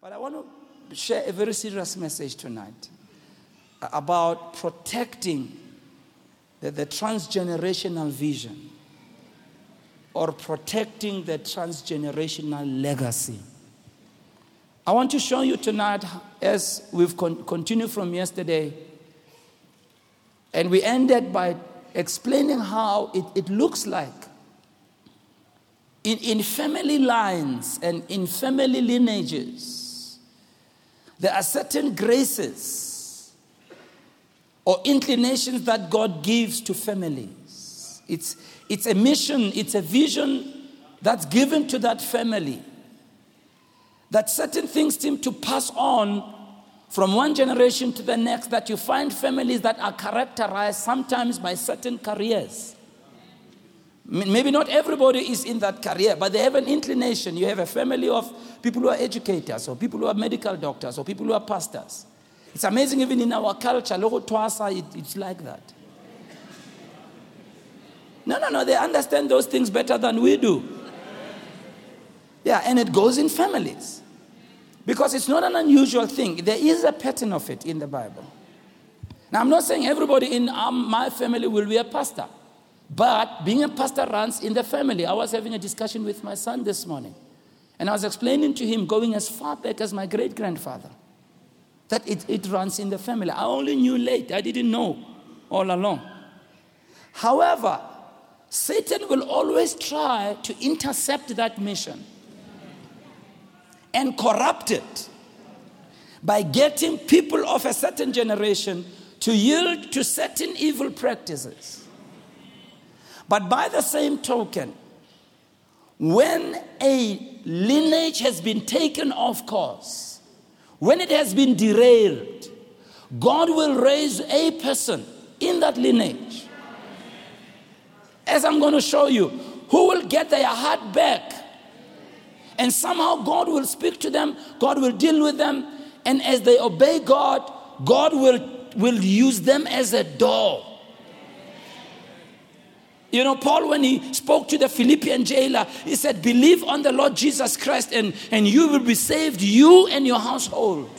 But I want to share a very serious message tonight about protecting the, the transgenerational vision or protecting the transgenerational legacy. I want to show you tonight, as we've con- continued from yesterday, and we ended by explaining how it, it looks like in, in family lines and in family lineages, there are certain graces or inclinations that God gives to families. It's, it's a mission, it's a vision that's given to that family. That certain things seem to pass on from one generation to the next, that you find families that are characterized sometimes by certain careers. Maybe not everybody is in that career, but they have an inclination. You have a family of people who are educators, or people who are medical doctors, or people who are pastors. It's amazing, even in our culture, it, it's like that. No, no, no, they understand those things better than we do. Yeah, and it goes in families. Because it's not an unusual thing. There is a pattern of it in the Bible. Now, I'm not saying everybody in um, my family will be a pastor. But being a pastor runs in the family. I was having a discussion with my son this morning. And I was explaining to him, going as far back as my great grandfather, that it, it runs in the family. I only knew late, I didn't know all along. However, Satan will always try to intercept that mission and corrupt it by getting people of a certain generation to yield to certain evil practices. But by the same token, when a lineage has been taken off course, when it has been derailed, God will raise a person in that lineage, as I'm going to show you, who will get their heart back. And somehow God will speak to them, God will deal with them, and as they obey God, God will, will use them as a door you know, Paul, when he spoke to the Philippian jailer, he said, Believe on the Lord Jesus Christ and, and you will be saved, you and your household.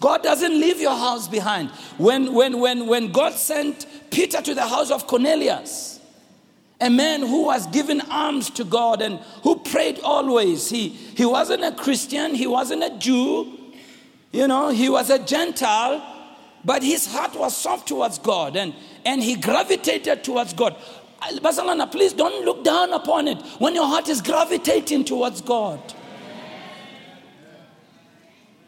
God doesn't leave your house behind. When, when, when, when God sent Peter to the house of Cornelius, a man who was given alms to God and who prayed always, he, he wasn't a Christian, he wasn't a Jew, you know, he was a Gentile, but his heart was soft towards God. And and he gravitated towards God. Uh, Basalana, please don't look down upon it when your heart is gravitating towards God.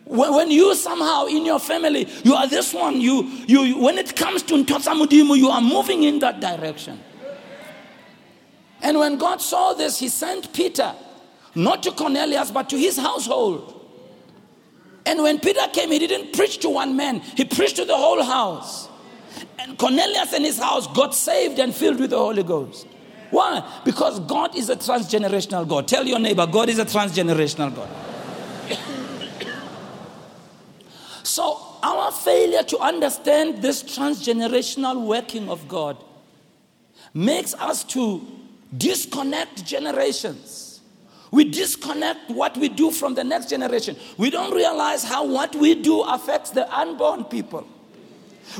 When you somehow in your family, you are this one, you, you when it comes to Ntotsamudimu, you are moving in that direction. And when God saw this, he sent Peter, not to Cornelius, but to his household. And when Peter came, he didn't preach to one man, he preached to the whole house. And Cornelius and his house got saved and filled with the Holy Ghost. Why? Because God is a transgenerational God. Tell your neighbor, God is a transgenerational God. so, our failure to understand this transgenerational working of God makes us to disconnect generations. We disconnect what we do from the next generation. We don't realize how what we do affects the unborn people.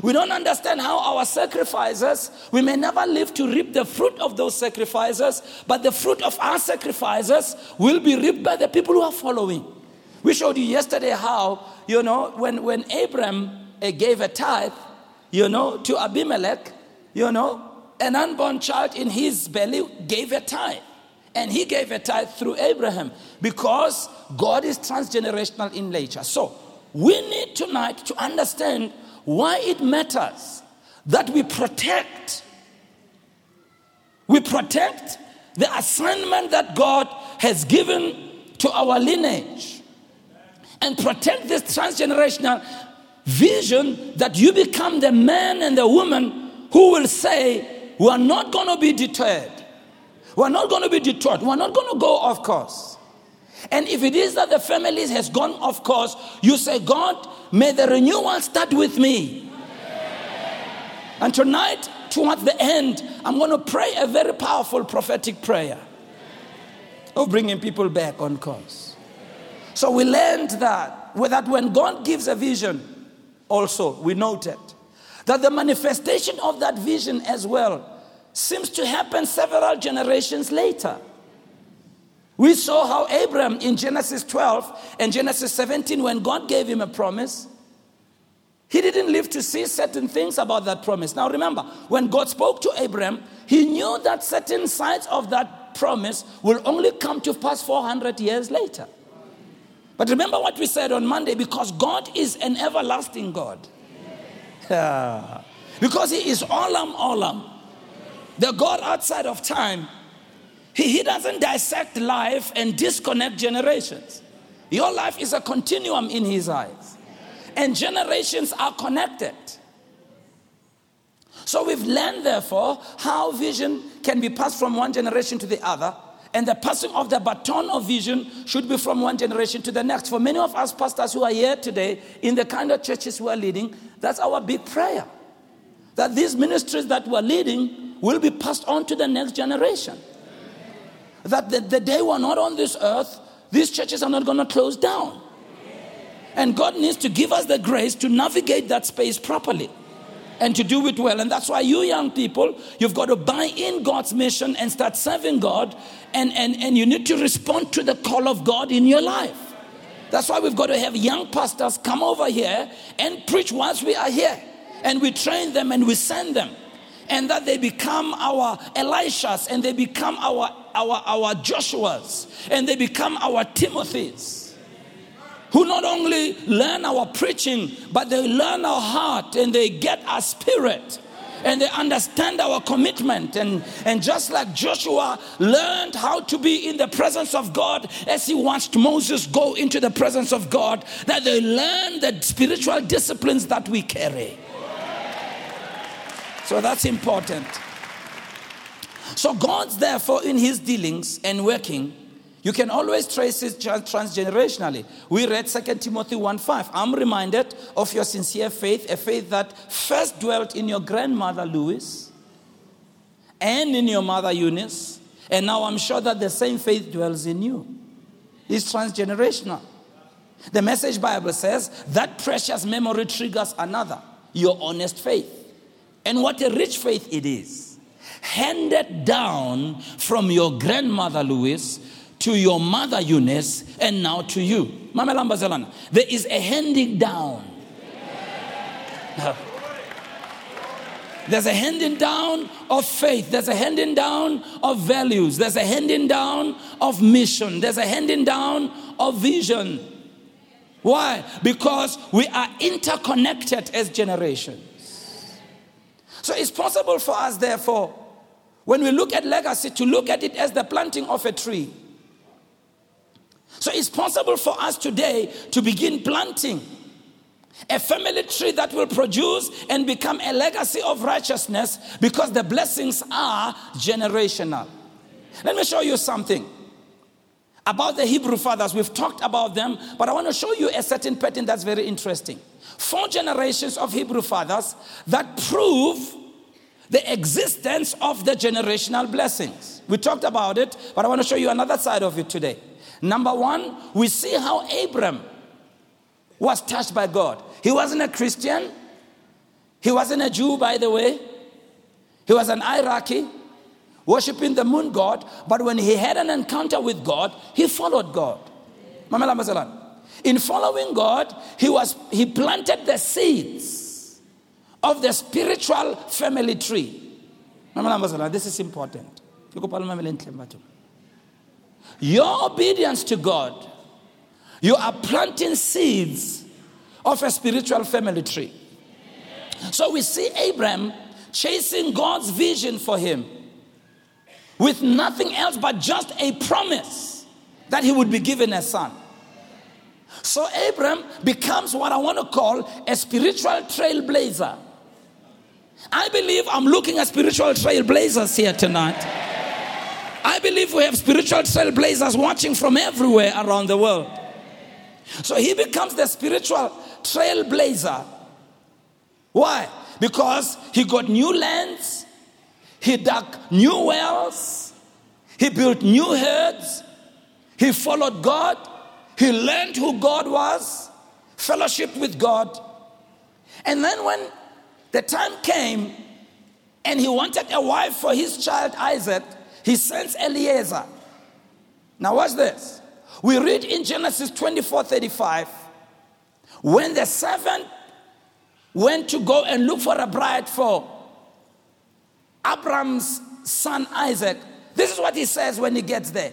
We don't understand how our sacrifices, we may never live to reap the fruit of those sacrifices, but the fruit of our sacrifices will be reaped by the people who are following. We showed you yesterday how, you know, when, when Abram uh, gave a tithe, you know, to Abimelech, you know, an unborn child in his belly gave a tithe. And he gave a tithe through Abraham because God is transgenerational in nature. So we need tonight to understand why it matters that we protect we protect the assignment that God has given to our lineage and protect this transgenerational vision that you become the man and the woman who will say, We are not going to be deterred. We are not going to be deterred. We are not going to go off course. And if it is that the family has gone off course, you say, God, may the renewal start with me. And tonight, towards the end, I'm going to pray a very powerful prophetic prayer of bringing people back on course. So we learned that, that when God gives a vision, also, we noted that the manifestation of that vision as well seems to happen several generations later. We saw how Abraham in Genesis 12 and Genesis 17, when God gave him a promise, he didn't live to see certain things about that promise. Now remember, when God spoke to Abraham, he knew that certain sides of that promise will only come to pass 400 years later. But remember what we said on Monday because God is an everlasting God. Yeah. Because He is Olam Olam, the God outside of time. He, he doesn't dissect life and disconnect generations. Your life is a continuum in His eyes, and generations are connected. So we've learned, therefore, how vision can be passed from one generation to the other. And the passing of the baton of vision should be from one generation to the next. For many of us pastors who are here today, in the kind of churches we are leading, that's our big prayer. That these ministries that we're leading will be passed on to the next generation. That the, the day we're not on this earth, these churches are not going to close down. And God needs to give us the grace to navigate that space properly and to do it well. And that's why you young people, you've got to buy in God's mission and start serving God. And, and, and you need to respond to the call of God in your life. That's why we've got to have young pastors come over here and preach whilst we are here. And we train them and we send them. And that they become our Elishas and they become our, our, our Joshuas and they become our Timothys who not only learn our preaching, but they learn our heart and they get our spirit and they understand our commitment. And, and just like Joshua learned how to be in the presence of God as he watched Moses go into the presence of God, that they learn the spiritual disciplines that we carry. So that's important. So God's therefore in his dealings and working you can always trace it transgenerationally. We read 2 Timothy 1:5. I'm reminded of your sincere faith, a faith that first dwelt in your grandmother Lois and in your mother Eunice, and now I'm sure that the same faith dwells in you. It's transgenerational. The message Bible says that precious memory triggers another, your honest faith. And what a rich faith it is. Handed down from your grandmother Lois to your mother Eunice, and now to you. There is a handing down. There's a handing down of faith. There's a handing down of values. There's a handing down of mission. There's a handing down of vision. Why? Because we are interconnected as generations. So it's possible for us, therefore, when we look at legacy, to look at it as the planting of a tree. So it's possible for us today to begin planting a family tree that will produce and become a legacy of righteousness because the blessings are generational. Let me show you something about the Hebrew fathers. We've talked about them, but I want to show you a certain pattern that's very interesting. Four generations of Hebrew fathers that prove the existence of the generational blessings. We talked about it, but I want to show you another side of it today. Number one, we see how Abram was touched by God. He wasn't a Christian, he wasn't a Jew, by the way, he was an Iraqi worshiping the moon god, but when he had an encounter with God, he followed God. In following God, he was he planted the seeds of the spiritual family tree. This is important. Your obedience to God, you are planting seeds of a spiritual family tree. So we see Abraham chasing God's vision for him with nothing else but just a promise that he would be given a son. So Abraham becomes what I want to call a spiritual trailblazer. I believe I'm looking at spiritual trailblazers here tonight. I believe we have spiritual trailblazers watching from everywhere around the world. So he becomes the spiritual trailblazer. Why? Because he got new lands, he dug new wells, he built new herds, he followed God, He learned who God was, fellowship with God. And then when the time came and he wanted a wife for his child Isaac, he sends Eliezer. Now, watch this. We read in Genesis 24 35 when the servant went to go and look for a bride for Abraham's son Isaac, this is what he says when he gets there.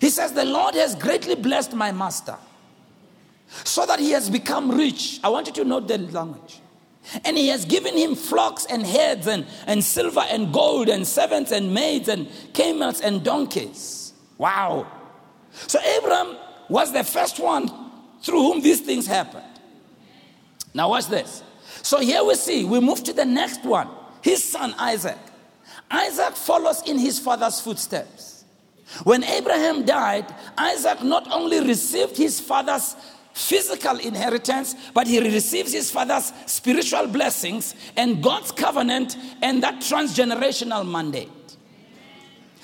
He says, The Lord has greatly blessed my master so that he has become rich. I want you to note the language. And he has given him flocks and herds and, and silver and gold and servants and maids and camels and donkeys. Wow. So Abraham was the first one through whom these things happened. Now, watch this. So here we see, we move to the next one his son Isaac. Isaac follows in his father's footsteps. When Abraham died, Isaac not only received his father's physical inheritance, but he receives his father's spiritual blessings and God's covenant and that transgenerational mandate.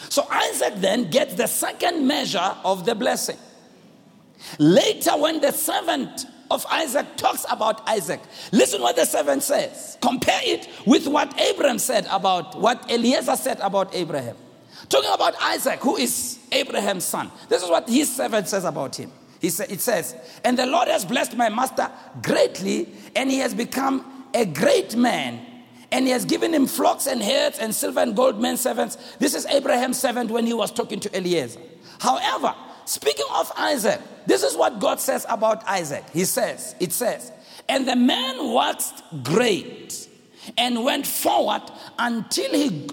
So Isaac then gets the second measure of the blessing. Later, when the servant of Isaac talks about Isaac, listen what the servant says. Compare it with what Abraham said about what Eliezer said about Abraham. Talking about Isaac, who is Abraham's son. This is what his servant says about him. He sa- it says, And the Lord has blessed my master greatly, and he has become a great man and he has given him flocks and herds and silver and gold men servants. This is Abraham's servant when he was talking to Eliezer. However, speaking of Isaac, this is what God says about Isaac. He says, it says, and the man waxed great and went forward until he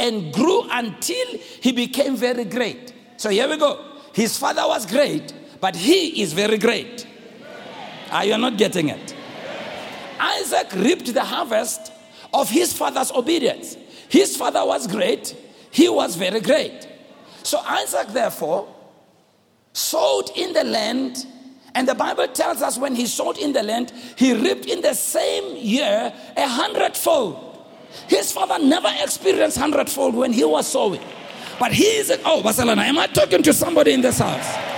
and grew until he became very great. So here we go. His father was great, but he is very great. Ah, are you not getting it? Isaac reaped the harvest of his father's obedience. His father was great, he was very great. So Isaac, therefore, sowed in the land, and the Bible tells us when he sowed in the land, he reaped in the same year a hundredfold. His father never experienced hundredfold when he was sowing. But he is, oh, Barcelona, am I talking to somebody in this house?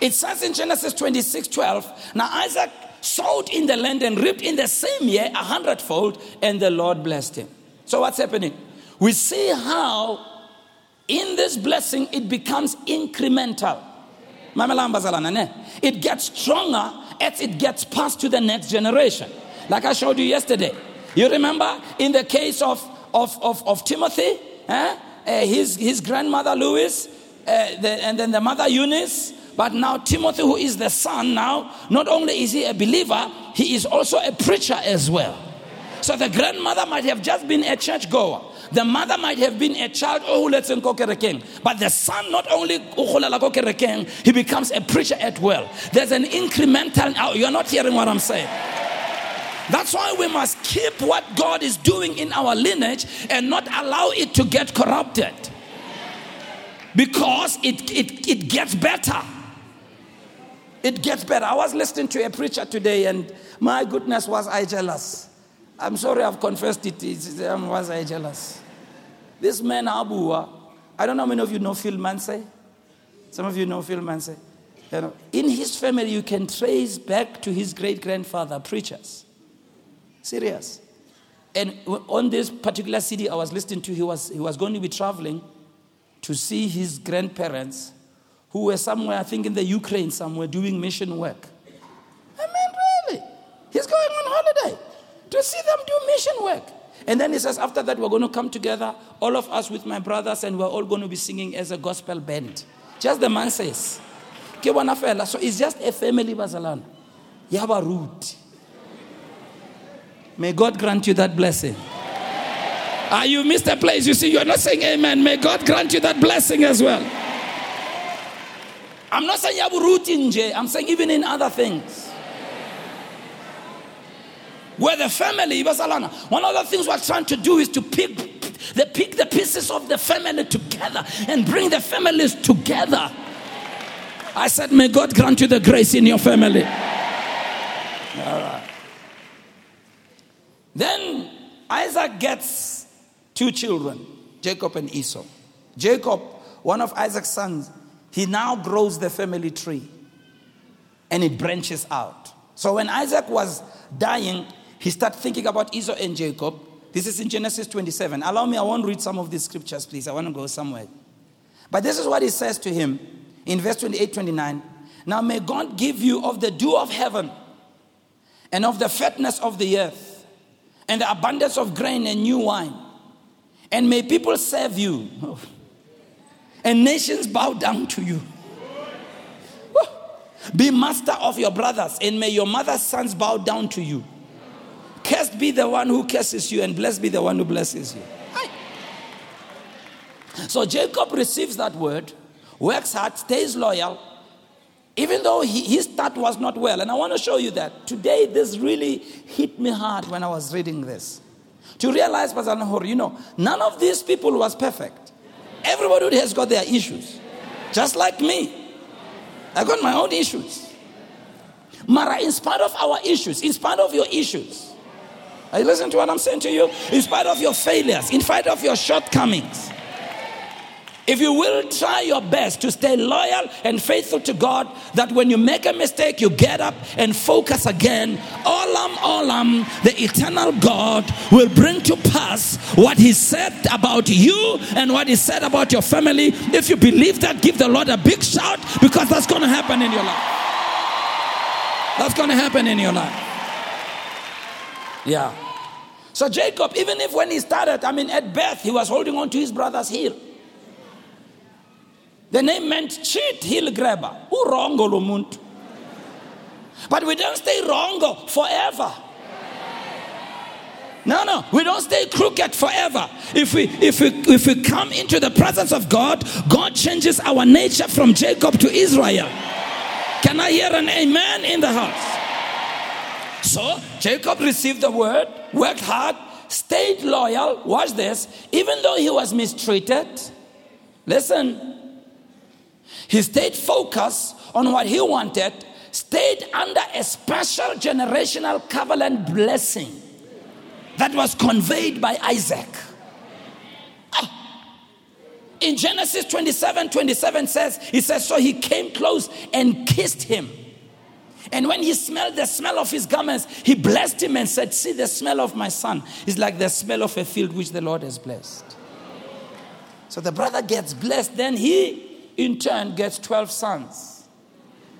It says in Genesis 26 12, now Isaac sowed in the land and reaped in the same year a hundredfold, and the Lord blessed him. So, what's happening? We see how in this blessing it becomes incremental. It gets stronger as it gets passed to the next generation. Like I showed you yesterday. You remember in the case of, of, of, of Timothy, eh? uh, his, his grandmother Lois, uh, the, and then the mother Eunice, but now, Timothy, who is the son now, not only is he a believer, he is also a preacher as well. So the grandmother might have just been a church goer. The mother might have been a child, oh, let's king. But the son not only he becomes a preacher at well. There's an incremental, oh, you're not hearing what I'm saying. That's why we must keep what God is doing in our lineage and not allow it to get corrupted. Because it, it, it gets better. It gets better. I was listening to a preacher today, and my goodness, was I jealous. I'm sorry I've confessed it. Um, was I jealous? This man, Abu, I don't know how many of you know Phil Mansay. Some of you know Phil Mansay. You know, in his family, you can trace back to his great grandfather, preachers. Serious. And on this particular CD I was listening to, he was, he was going to be traveling to see his grandparents who were somewhere, I think in the Ukraine somewhere, doing mission work. I mean, really? He's going on holiday to see them do mission work. And then he says, after that, we're going to come together, all of us with my brothers, and we're all going to be singing as a gospel band. Just the man says. So it's just a family bazalana. Yaba root. May God grant you that blessing. Ah, you missed a place. You see, you're not saying amen. May God grant you that blessing as well. I'm not saying yabu routine, I'm saying even in other things. Where the family, one of the things we're trying to do is to pick the, pick the pieces of the family together and bring the families together. I said, May God grant you the grace in your family. All right. Then Isaac gets two children, Jacob and Esau. Jacob, one of Isaac's sons, he now grows the family tree and it branches out. So when Isaac was dying, he started thinking about Esau and Jacob. This is in Genesis 27. Allow me, I want to read some of these scriptures, please. I want to go somewhere. But this is what he says to him in verse 28 29. Now may God give you of the dew of heaven and of the fatness of the earth and the abundance of grain and new wine. And may people serve you and nations bow down to you. Be master of your brothers, and may your mother's sons bow down to you. Cursed be the one who curses you, and blessed be the one who blesses you. So Jacob receives that word, works hard, stays loyal, even though he, his start was not well. And I want to show you that. Today, this really hit me hard when I was reading this. To realize, Pastor Nahor, you know, none of these people was perfect. Everybody has got their issues. Just like me. I got my own issues. Mara, in spite of our issues, in spite of your issues, you listening to what I'm saying to you? In spite of your failures, in spite of your shortcomings, if you will try your best to stay loyal and faithful to God, that when you make a mistake, you get up and focus again. Olam, Olam, the eternal God will bring to pass what He said about you and what He said about your family. If you believe that, give the Lord a big shout because that's going to happen in your life. That's going to happen in your life. Yeah. So, Jacob, even if when he started, I mean, at birth, he was holding on to his brother's heel. The name meant cheat, heel grabber. Who Urongo lomuntu. But we don't stay wrong forever. No, no, we don't stay crooked forever. If we if we if we come into the presence of God, God changes our nature from Jacob to Israel. Can I hear an amen in the house? So Jacob received the word, worked hard, stayed loyal. Watch this, even though he was mistreated. Listen, he stayed focused on what he wanted, stayed under a special generational covenant blessing that was conveyed by Isaac. Ah. In Genesis 27 27 says, He says, So he came close and kissed him. And when he smelled the smell of his garments, he blessed him and said, See, the smell of my son is like the smell of a field which the Lord has blessed. So the brother gets blessed, then he in turn gets 12 sons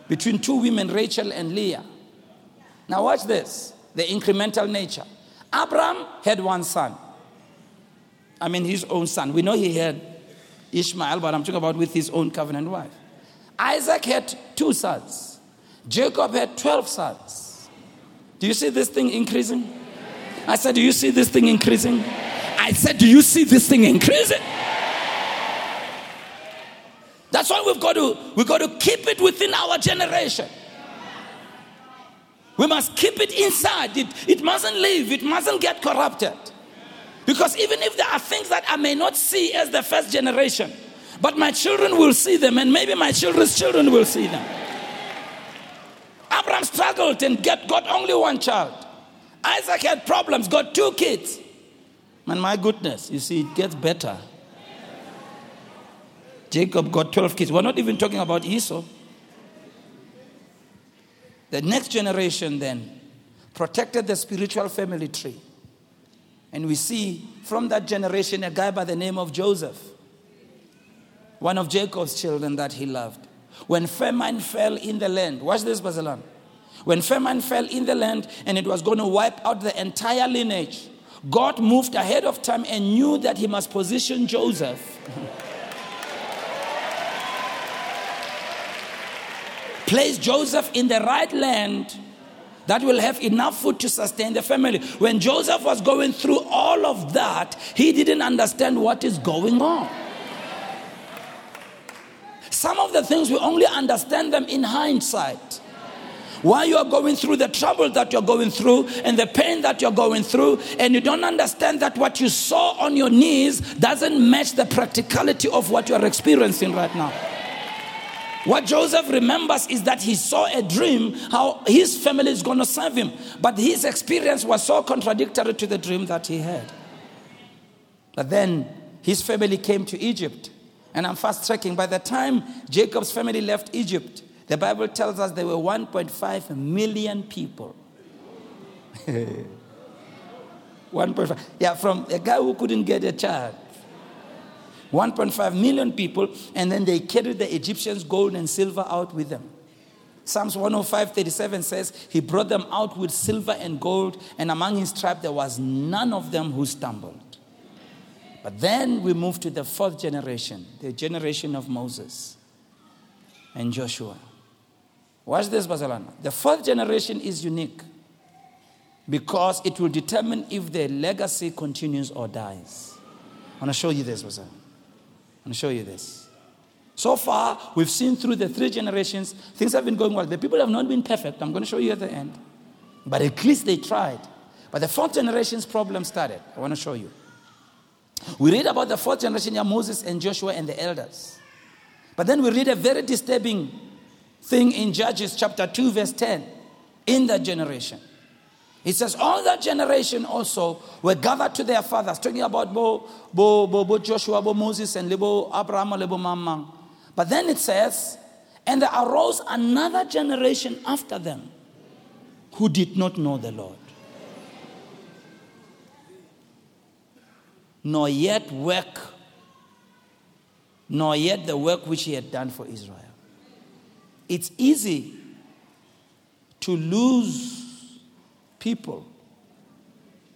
between two women, Rachel and Leah. Now, watch this the incremental nature. Abraham had one son. I mean, his own son. We know he had Ishmael, but I'm talking about with his own covenant wife. Isaac had two sons. Jacob had 12 sons. Do you see this thing increasing? I said, Do you see this thing increasing? I said, Do you see this thing increasing? That's why we've got to we've got to keep it within our generation. We must keep it inside. It, it mustn't leave, it mustn't get corrupted. Because even if there are things that I may not see as the first generation, but my children will see them, and maybe my children's children will see them. Abraham struggled and get, got only one child. Isaac had problems, got two kids. And my goodness, you see, it gets better. Jacob got 12 kids. We're not even talking about Esau. The next generation then protected the spiritual family tree. And we see from that generation a guy by the name of Joseph, one of Jacob's children that he loved. When famine fell in the land, watch this, Bazalan. When famine fell in the land and it was going to wipe out the entire lineage, God moved ahead of time and knew that he must position Joseph. Place Joseph in the right land that will have enough food to sustain the family. When Joseph was going through all of that, he didn't understand what is going on. Some of the things we only understand them in hindsight. Why you are going through the trouble that you're going through and the pain that you're going through, and you don't understand that what you saw on your knees doesn't match the practicality of what you're experiencing right now. What Joseph remembers is that he saw a dream how his family is going to serve him. But his experience was so contradictory to the dream that he had. But then his family came to Egypt. And I'm fast tracking. By the time Jacob's family left Egypt, the Bible tells us there were 1.5 million people. 1.5. Yeah, from a guy who couldn't get a child. 1.5 million people, and then they carried the Egyptians' gold and silver out with them. Psalms 105 37 says, He brought them out with silver and gold, and among his tribe there was none of them who stumbled. But then we move to the fourth generation, the generation of Moses and Joshua. Watch this, Bazalana. The fourth generation is unique because it will determine if the legacy continues or dies. I want to show you this, Bazalana. To show you this. So far, we've seen through the three generations, things have been going well. The people have not been perfect. I'm going to show you at the end. But at least they tried. But the fourth generation's problem started. I want to show you. We read about the fourth generation, yeah, Moses and Joshua and the elders. But then we read a very disturbing thing in Judges chapter 2, verse 10, in that generation. It says, All that generation also were gathered to their fathers, talking about Bo, Bo, Bo, Bo Joshua, Bo Moses, and Lebo Abraham, Lebo Mamang. But then it says, And there arose another generation after them who did not know the Lord. nor yet work, nor yet the work which he had done for Israel. It's easy to lose people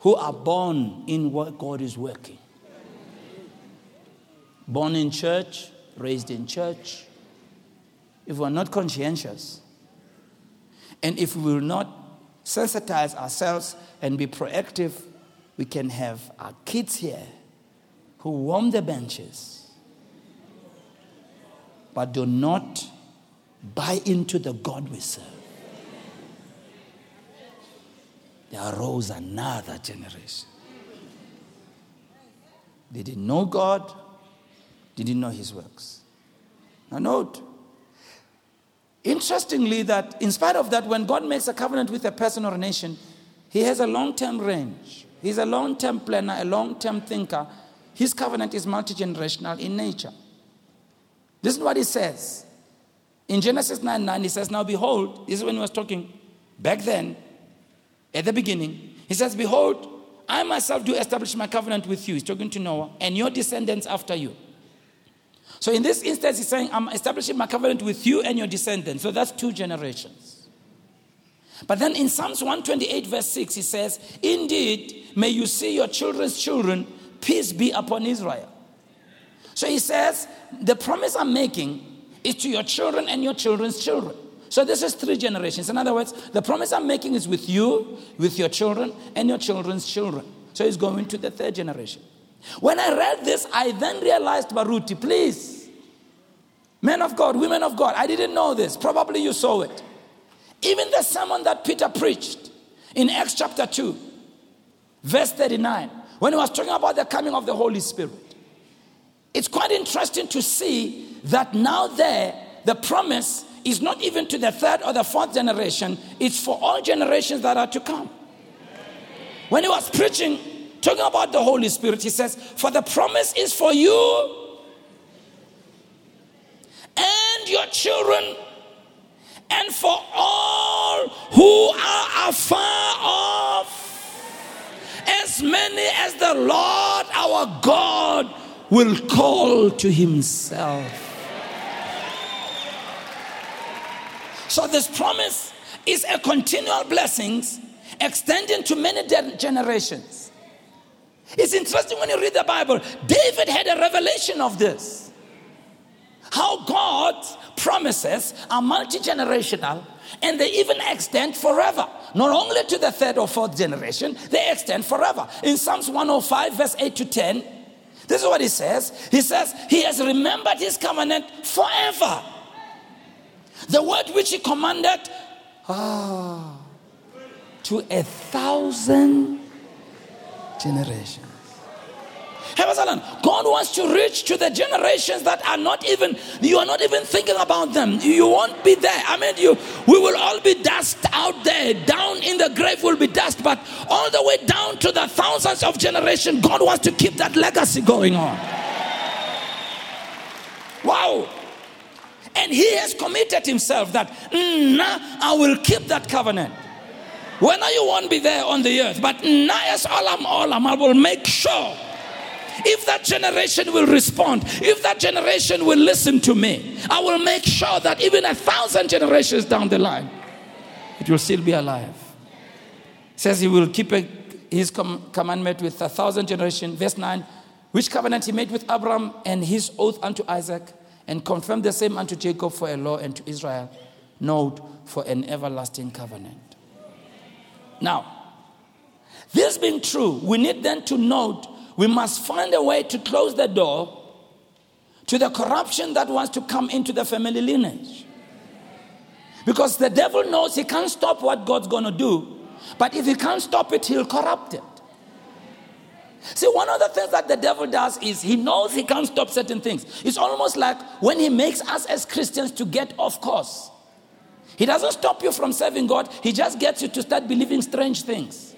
who are born in what God is working. Born in church, raised in church. If we're not conscientious, and if we will not sensitize ourselves and be proactive, we can have our kids here who warm the benches, but do not buy into the God we serve. There arose another generation. They didn't know God, they didn't know His works. Now, note, interestingly, that in spite of that, when God makes a covenant with a person or a nation, He has a long term range. He's a long term planner, a long term thinker, his covenant is multi generational in nature. This is what he says. In Genesis 9 9, he says, Now behold, this is when he was talking back then, at the beginning. He says, Behold, I myself do establish my covenant with you. He's talking to Noah, and your descendants after you. So in this instance, he's saying, I'm establishing my covenant with you and your descendants. So that's two generations. But then in Psalms 128, verse 6, he says, Indeed, may you see your children's children Peace be upon Israel. So he says, The promise I'm making is to your children and your children's children. So this is three generations. In other words, the promise I'm making is with you, with your children, and your children's children. So it's going to the third generation. When I read this, I then realized, Baruti, please, men of God, women of God, I didn't know this. Probably you saw it. Even the sermon that Peter preached in Acts chapter 2, verse 39, when he was talking about the coming of the Holy Spirit. It's quite interesting to see that now there, the promise is not even to the third or the fourth generation, it's for all generations that are to come. When he was preaching, talking about the Holy Spirit, he says, For the promise is for you and your children and for all who are afar off as many as the Lord our God will call to himself. So, this promise is a continual blessings extending to many generations. It's interesting when you read the Bible, David had a revelation of this. How God's promises are multi generational and they even extend forever. Not only to the third or fourth generation, they extend forever. In Psalms 105, verse 8 to 10, this is what he says. He says, He has remembered his covenant forever. The word which he commanded ah, to a thousand generations. God wants to reach to the generations that are not even, you are not even thinking about them. You won't be there. I mean, you, we will all be dust out there. Down in the grave will be dust, but all the way down to the thousands of generations, God wants to keep that legacy going on. Wow. And he has committed himself that, mm, nah, I will keep that covenant. When you won't be there on the earth, but nah, yes, olam, olam, I will make sure. If that generation will respond, if that generation will listen to me, I will make sure that even a thousand generations down the line, it will still be alive. says he will keep a, his com- commandment with a thousand generations. Verse 9, which covenant he made with Abraham and his oath unto Isaac, and confirmed the same unto Jacob for a law and to Israel, note for an everlasting covenant. Now, this being true, we need then to note we must find a way to close the door to the corruption that wants to come into the family lineage. Because the devil knows he can't stop what God's going to do, but if he can't stop it, he'll corrupt it. See, one of the things that the devil does is he knows he can't stop certain things. It's almost like when he makes us as Christians to get off course. He doesn't stop you from serving God, he just gets you to start believing strange things.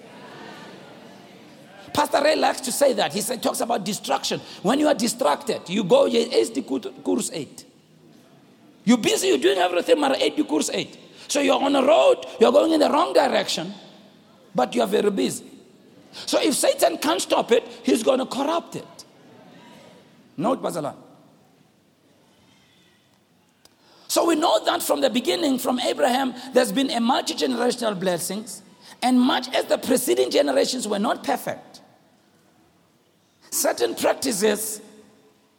Pastor Ray likes to say that. He say, talks about distraction. When you are distracted, you go, course 8. You're busy, you're doing everything, but 8 course 8. So you're on a road, you're going in the wrong direction, but you're very busy. So if Satan can't stop it, he's going to corrupt it. Note Bazalan. So we know that from the beginning, from Abraham, there's been a multi generational blessings, and much as the preceding generations were not perfect, certain practices,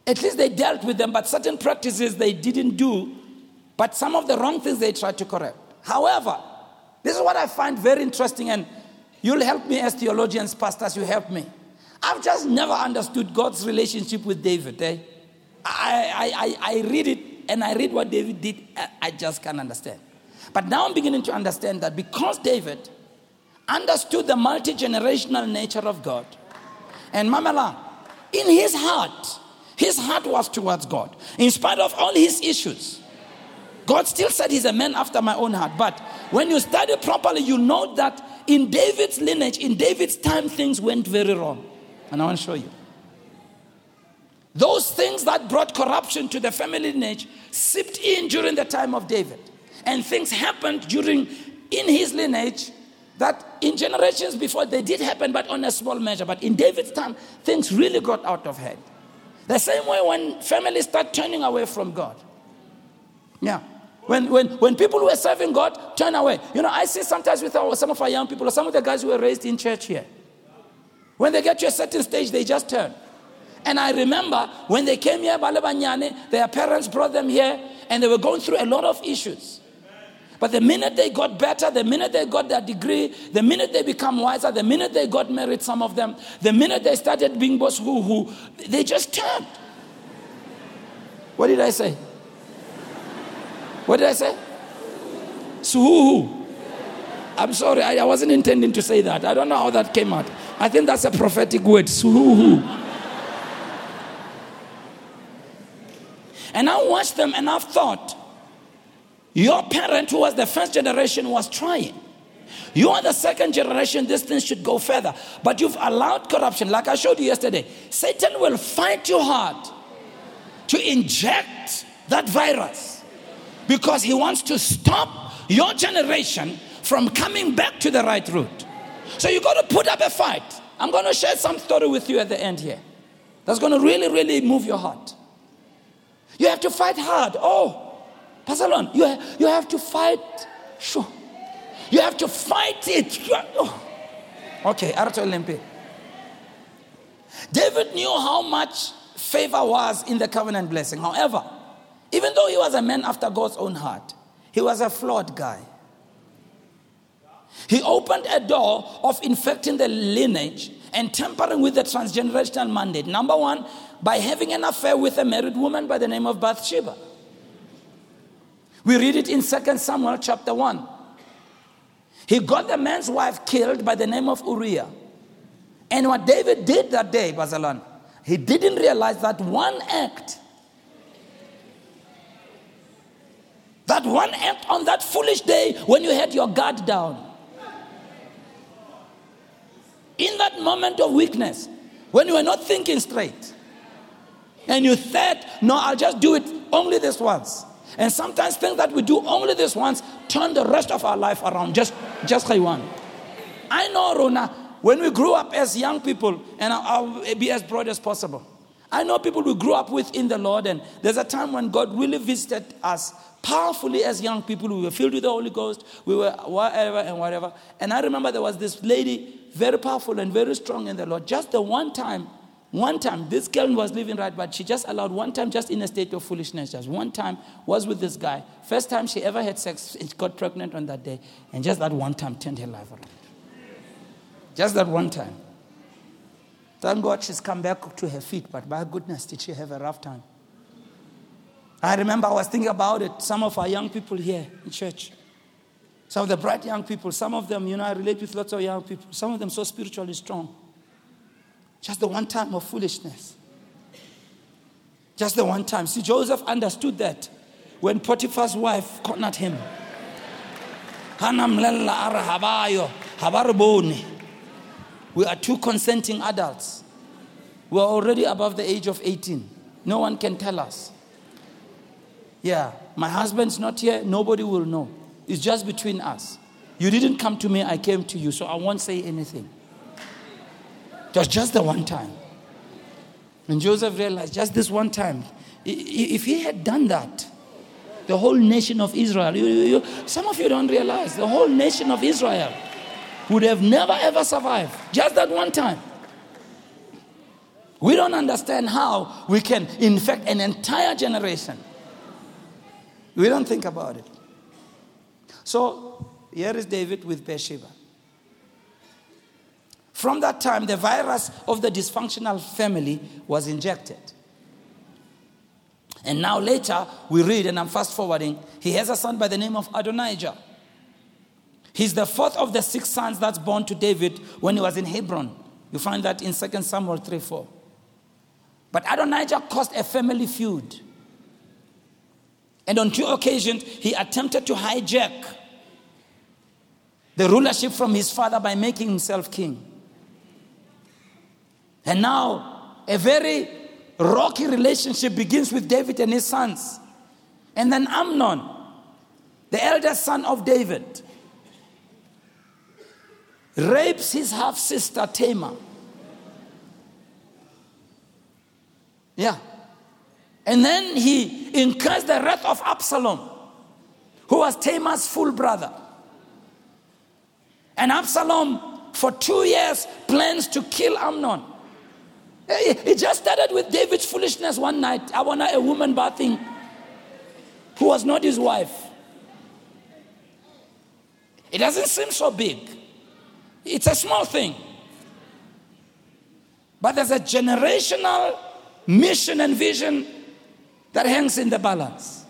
at least they dealt with them, but certain practices they didn't do, but some of the wrong things they tried to correct. However, this is what I find very interesting, and you'll help me as theologians, pastors, you help me. I've just never understood God's relationship with David. Eh? I, I, I, I read it and I read what David did, I just can't understand. But now I'm beginning to understand that because David understood the multi generational nature of God, and Mamela, in his heart, his heart was towards God. In spite of all his issues, God still said he's a man after my own heart. But when you study properly, you know that in David's lineage, in David's time, things went very wrong. And I want to show you. Those things that brought corruption to the family lineage seeped in during the time of David. And things happened during in his lineage that in generations before they did happen, but on a small measure. But in David's time, things really got out of hand. The same way when families start turning away from God. Yeah. When, when, when people who are serving God turn away. You know, I see sometimes with our, some of our young people, or some of the guys who were raised in church here. When they get to a certain stage, they just turn. And I remember when they came here, their parents brought them here, and they were going through a lot of issues. But the minute they got better, the minute they got their degree, the minute they become wiser, the minute they got married, some of them, the minute they started being boss who who, they just turned. What did I say? What did I say? Suhu. I'm sorry, I, I wasn't intending to say that. I don't know how that came out. I think that's a prophetic word. Suhu. And I watched them and I've thought, your parent, who was the first generation, was trying. You are the second generation, this thing should go further. But you've allowed corruption, like I showed you yesterday. Satan will fight you hard to inject that virus because he wants to stop your generation from coming back to the right route. So you got to put up a fight. I'm going to share some story with you at the end here. That's going to really, really move your heart. You have to fight hard. Oh, Pastor Lon, you, you have to fight. Sure. You have to fight it. Oh. Okay, Arato Olympi. David knew how much favor was in the covenant blessing. However, even though he was a man after God's own heart, he was a flawed guy. He opened a door of infecting the lineage and tampering with the transgenerational mandate. Number one, by having an affair with a married woman by the name of Bathsheba. We read it in 2 Samuel chapter 1. He got the man's wife killed by the name of Uriah. And what David did that day, Bazalan, he didn't realize that one act, that one act on that foolish day when you had your guard down, in that moment of weakness, when you were not thinking straight, and you said, No, I'll just do it only this once. And sometimes things that we do only this once turn the rest of our life around. Just, just like one. I know, Rona, when we grew up as young people, and I'll, I'll be as broad as possible. I know people we grew up with in the Lord, and there's a time when God really visited us powerfully as young people. We were filled with the Holy Ghost, we were whatever and whatever. And I remember there was this lady, very powerful and very strong in the Lord. Just the one time, one time, this girl was living right, but she just allowed one time, just in a state of foolishness, just one time was with this guy. First time she ever had sex, she got pregnant on that day, and just that one time turned her life around. Just that one time. Thank God she's come back to her feet, but by goodness, did she have a rough time? I remember I was thinking about it. Some of our young people here in church, some of the bright young people, some of them, you know, I relate with lots of young people, some of them so spiritually strong. Just the one time of foolishness. Just the one time. See, Joseph understood that when Potiphar's wife cornered him. We are two consenting adults. We are already above the age of 18. No one can tell us. Yeah, my husband's not here. Nobody will know. It's just between us. You didn't come to me, I came to you, so I won't say anything. Just, just the one time. And Joseph realized just this one time, if he had done that, the whole nation of Israel, you, you, some of you don't realize, the whole nation of Israel would have never ever survived. Just that one time. We don't understand how we can infect an entire generation. We don't think about it. So here is David with Bathsheba. From that time, the virus of the dysfunctional family was injected. And now later, we read, and I'm fast forwarding, he has a son by the name of Adonijah. He's the fourth of the six sons that's born to David when he was in Hebron. You find that in 2 Samuel 3 4. But Adonijah caused a family feud. And on two occasions, he attempted to hijack the rulership from his father by making himself king. And now, a very rocky relationship begins with David and his sons. And then Amnon, the eldest son of David, rapes his half sister Tamar. Yeah. And then he incurs the wrath of Absalom, who was Tamar's full brother. And Absalom, for two years, plans to kill Amnon. It just started with David's foolishness one night. I want a woman bathing who was not his wife. It doesn't seem so big. It's a small thing. But there's a generational mission and vision that hangs in the balance.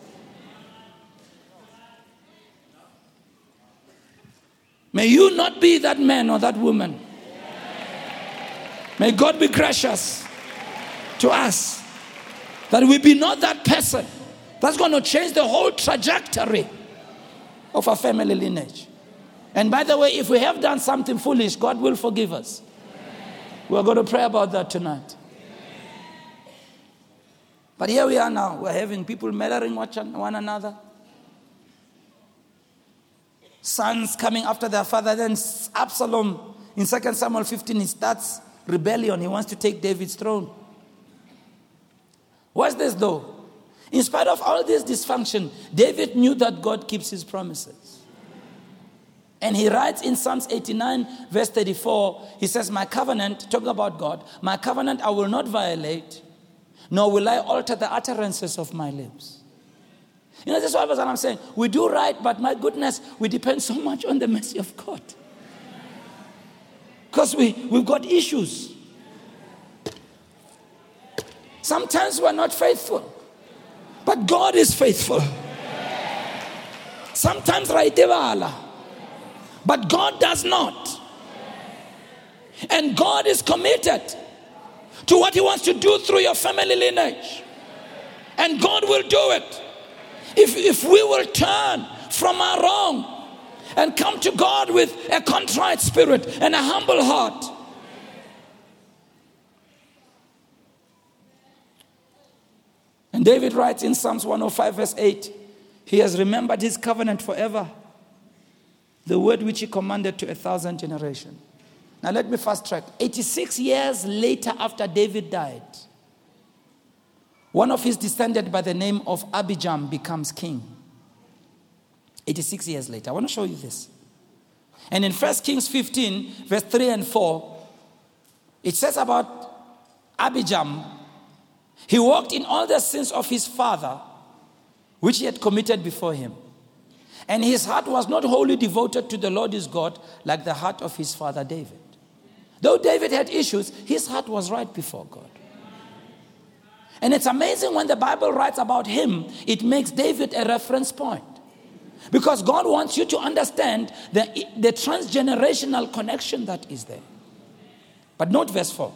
May you not be that man or that woman. May God be gracious to us that we be not that person that's going to change the whole trajectory of our family lineage. And by the way, if we have done something foolish, God will forgive us. We're going to pray about that tonight. But here we are now. We're having people murdering one another. Sons coming after their father. Then Absalom, in 2 Samuel 15, he starts rebellion. He wants to take David's throne. What's this though? In spite of all this dysfunction, David knew that God keeps his promises. And he writes in Psalms 89, verse 34, he says, My covenant, talking about God, my covenant I will not violate, nor will I alter the utterances of my lips. You know, this is what I'm saying. We do right, but my goodness, we depend so much on the mercy of God. Because we, we've got issues. Sometimes we're not faithful, but God is faithful. Sometimes right but God does not. And God is committed to what He wants to do through your family lineage. And God will do it. If, if we will turn from our wrong and come to God with a contrite spirit and a humble heart. And David writes in Psalms 105, verse 8, He has remembered his covenant forever, the word which he commanded to a thousand generations. Now, let me fast track. 86 years later, after David died, one of his descendants by the name of Abijam becomes king. 86 years later. I want to show you this. And in 1 Kings 15, verse 3 and 4, it says about Abijam, he walked in all the sins of his father, which he had committed before him. And his heart was not wholly devoted to the Lord his God like the heart of his father David. Though David had issues, his heart was right before God. And it's amazing when the Bible writes about him, it makes David a reference point. Because God wants you to understand the, the transgenerational connection that is there. But note verse 4.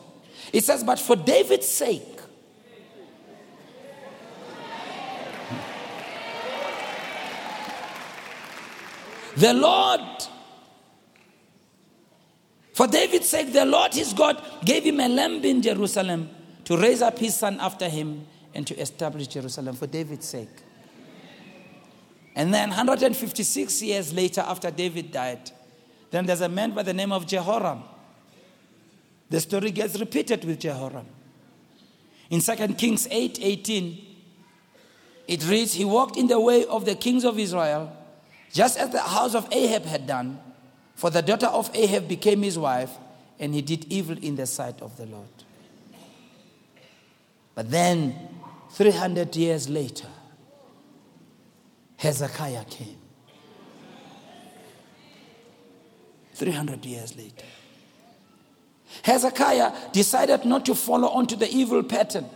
It says, But for David's sake, the Lord, for David's sake, the Lord his God gave him a lamb in Jerusalem to raise up his son after him and to establish Jerusalem for David's sake. And then 156 years later, after David died, then there's a man by the name of Jehoram. The story gets repeated with Jehoram. In 2 Kings 8 18, it reads, He walked in the way of the kings of Israel, just as the house of Ahab had done, for the daughter of Ahab became his wife, and he did evil in the sight of the Lord. But then, 300 years later, Hezekiah came. 300 years later. Hezekiah decided not to follow on to the evil pattern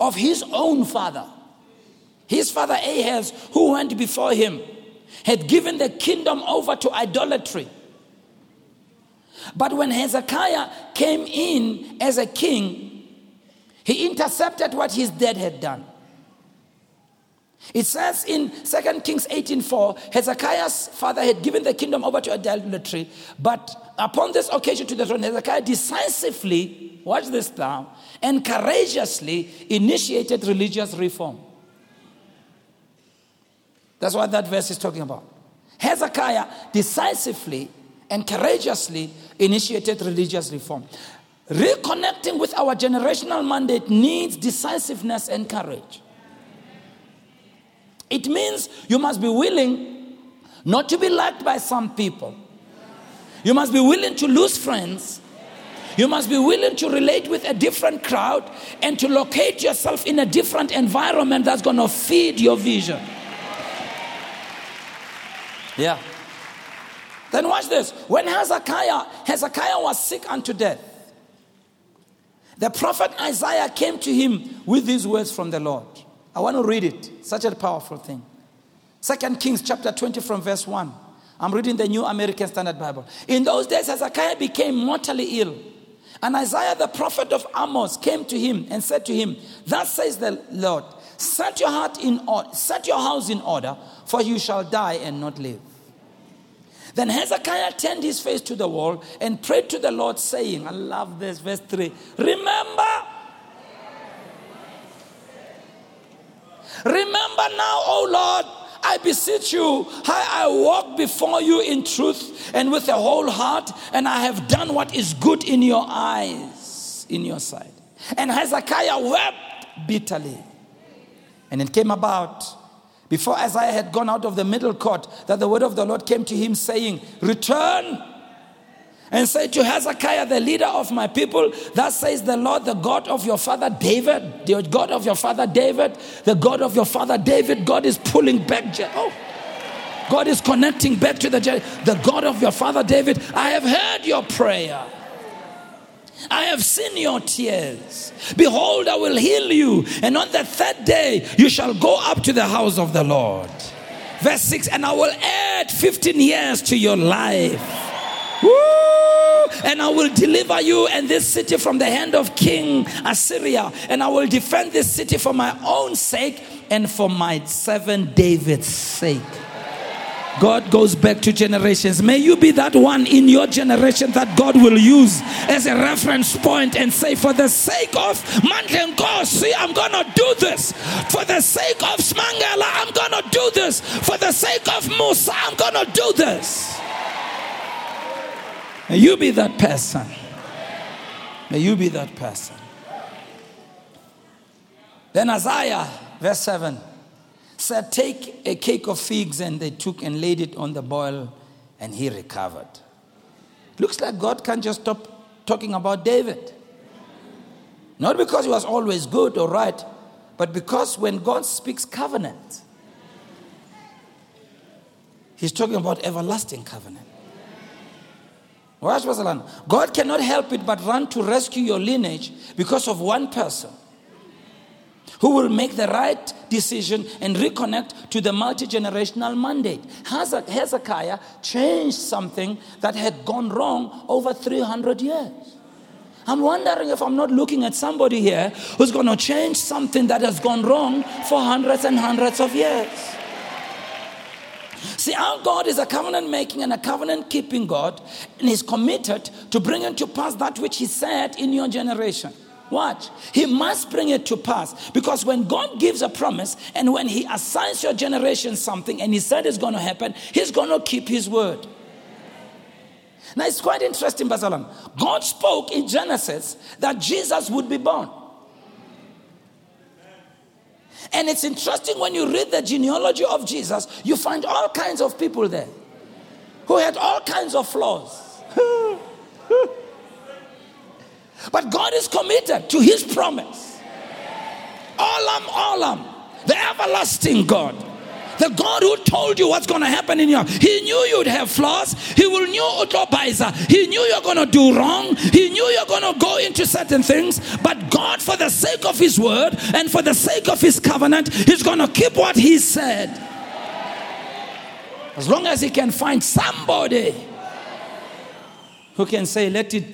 of his own father. His father Ahaz, who went before him, had given the kingdom over to idolatry. But when Hezekiah came in as a king, he intercepted what his dad had done. It says in 2 Kings 18:4, Hezekiah's father had given the kingdom over to idolatry, but upon this occasion to the throne, Hezekiah decisively, watch this now, and courageously initiated religious reform. That's what that verse is talking about. Hezekiah decisively and courageously initiated religious reform. Reconnecting with our generational mandate needs decisiveness and courage. It means you must be willing not to be liked by some people. You must be willing to lose friends. You must be willing to relate with a different crowd and to locate yourself in a different environment that's going to feed your vision. Yeah. Then watch this. When Hezekiah, Hezekiah was sick unto death, the prophet Isaiah came to him with these words from the Lord. I want to read it. Such a powerful thing. Second Kings chapter 20 from verse 1. I'm reading the New American Standard Bible. In those days, Hezekiah became mortally ill. And Isaiah the prophet of Amos came to him and said to him, Thus says the Lord, set your heart in order, set your house in order, for you shall die and not live. Then Hezekiah turned his face to the wall and prayed to the Lord, saying, I love this, verse 3. Remember Remember now, O Lord, I beseech you, I, I walk before you in truth and with a whole heart, and I have done what is good in your eyes, in your sight. And Hezekiah wept bitterly. And it came about before Isaiah had gone out of the middle court that the word of the Lord came to him saying, Return and say to Hezekiah, the leader of my people, Thus says the Lord, the God of your father David, the God of your father David, the God of your father David, God is pulling back. Oh. God is connecting back to the the God of your father David. I have heard your prayer. I have seen your tears. Behold, I will heal you, and on the third day you shall go up to the house of the Lord. Verse 6 And I will add 15 years to your life. Woo! and I will deliver you and this city from the hand of King Assyria, and I will defend this city for my own sake and for my servant David's sake. God goes back to generations. May you be that one in your generation that God will use as a reference point and say, For the sake of Mandlenkosi, I'm going to do this. For the sake of Smangala, I'm going to do this. For the sake of Musa, I'm going to do this. May you be that person. May you be that person. Then Isaiah, verse 7 said, Take a cake of figs, and they took and laid it on the boil, and he recovered. Looks like God can't just stop talking about David. Not because he was always good or right, but because when God speaks covenant, he's talking about everlasting covenant. God cannot help it but run to rescue your lineage because of one person who will make the right decision and reconnect to the multi generational mandate. Hezekiah changed something that had gone wrong over 300 years. I'm wondering if I'm not looking at somebody here who's going to change something that has gone wrong for hundreds and hundreds of years. See, our God is a covenant making and a covenant keeping God, and He's committed to bringing to pass that which He said in your generation. Watch. He must bring it to pass. Because when God gives a promise and when He assigns your generation something and He said it's going to happen, He's going to keep His word. Now it's quite interesting, Basalam. God spoke in Genesis that Jesus would be born. And it's interesting when you read the genealogy of Jesus, you find all kinds of people there who had all kinds of flaws. But God is committed to his promise. Olam, Olam, the everlasting God. The God who told you what's going to happen in your He knew you'd have flaws. He will knew Utopizer. He knew you're going to do wrong. He knew you're going to go into certain things. But God, for the sake of His word and for the sake of His covenant, He's going to keep what He said. As long as He can find somebody who can say, Let it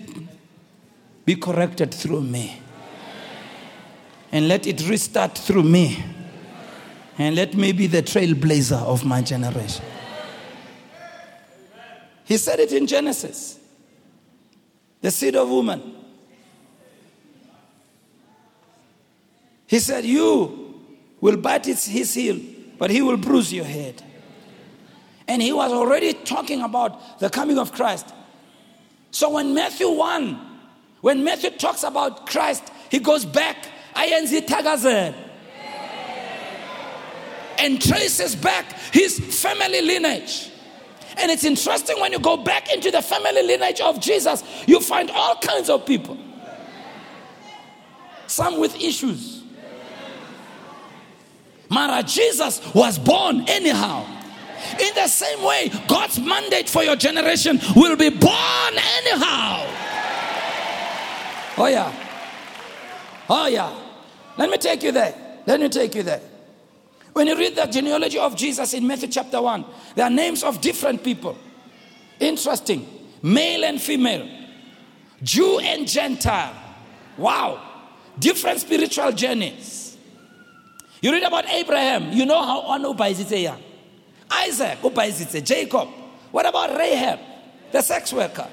be corrected through me. And let it restart through me. And let me be the trailblazer of my generation. He said it in Genesis the seed of woman. He said, You will bite his, heel, but he will bruise your head. And he was already talking about the coming of Christ. So when Matthew 1 when Matthew talks about Christ, he goes back, INZ Tagazer, and traces back his family lineage. And it's interesting when you go back into the family lineage of Jesus, you find all kinds of people. Some with issues. Mara, Jesus was born anyhow. In the same way, God's mandate for your generation will be born anyhow. Oh, yeah. Oh, yeah. Let me take you there. Let me take you there. When you read the genealogy of Jesus in Matthew chapter 1, there are names of different people. Interesting. Male and female, Jew and Gentile. Wow. Different spiritual journeys. You read about Abraham, you know how on Isaac, oh, Upaizitse, Jacob. What about Rahab, the sex worker?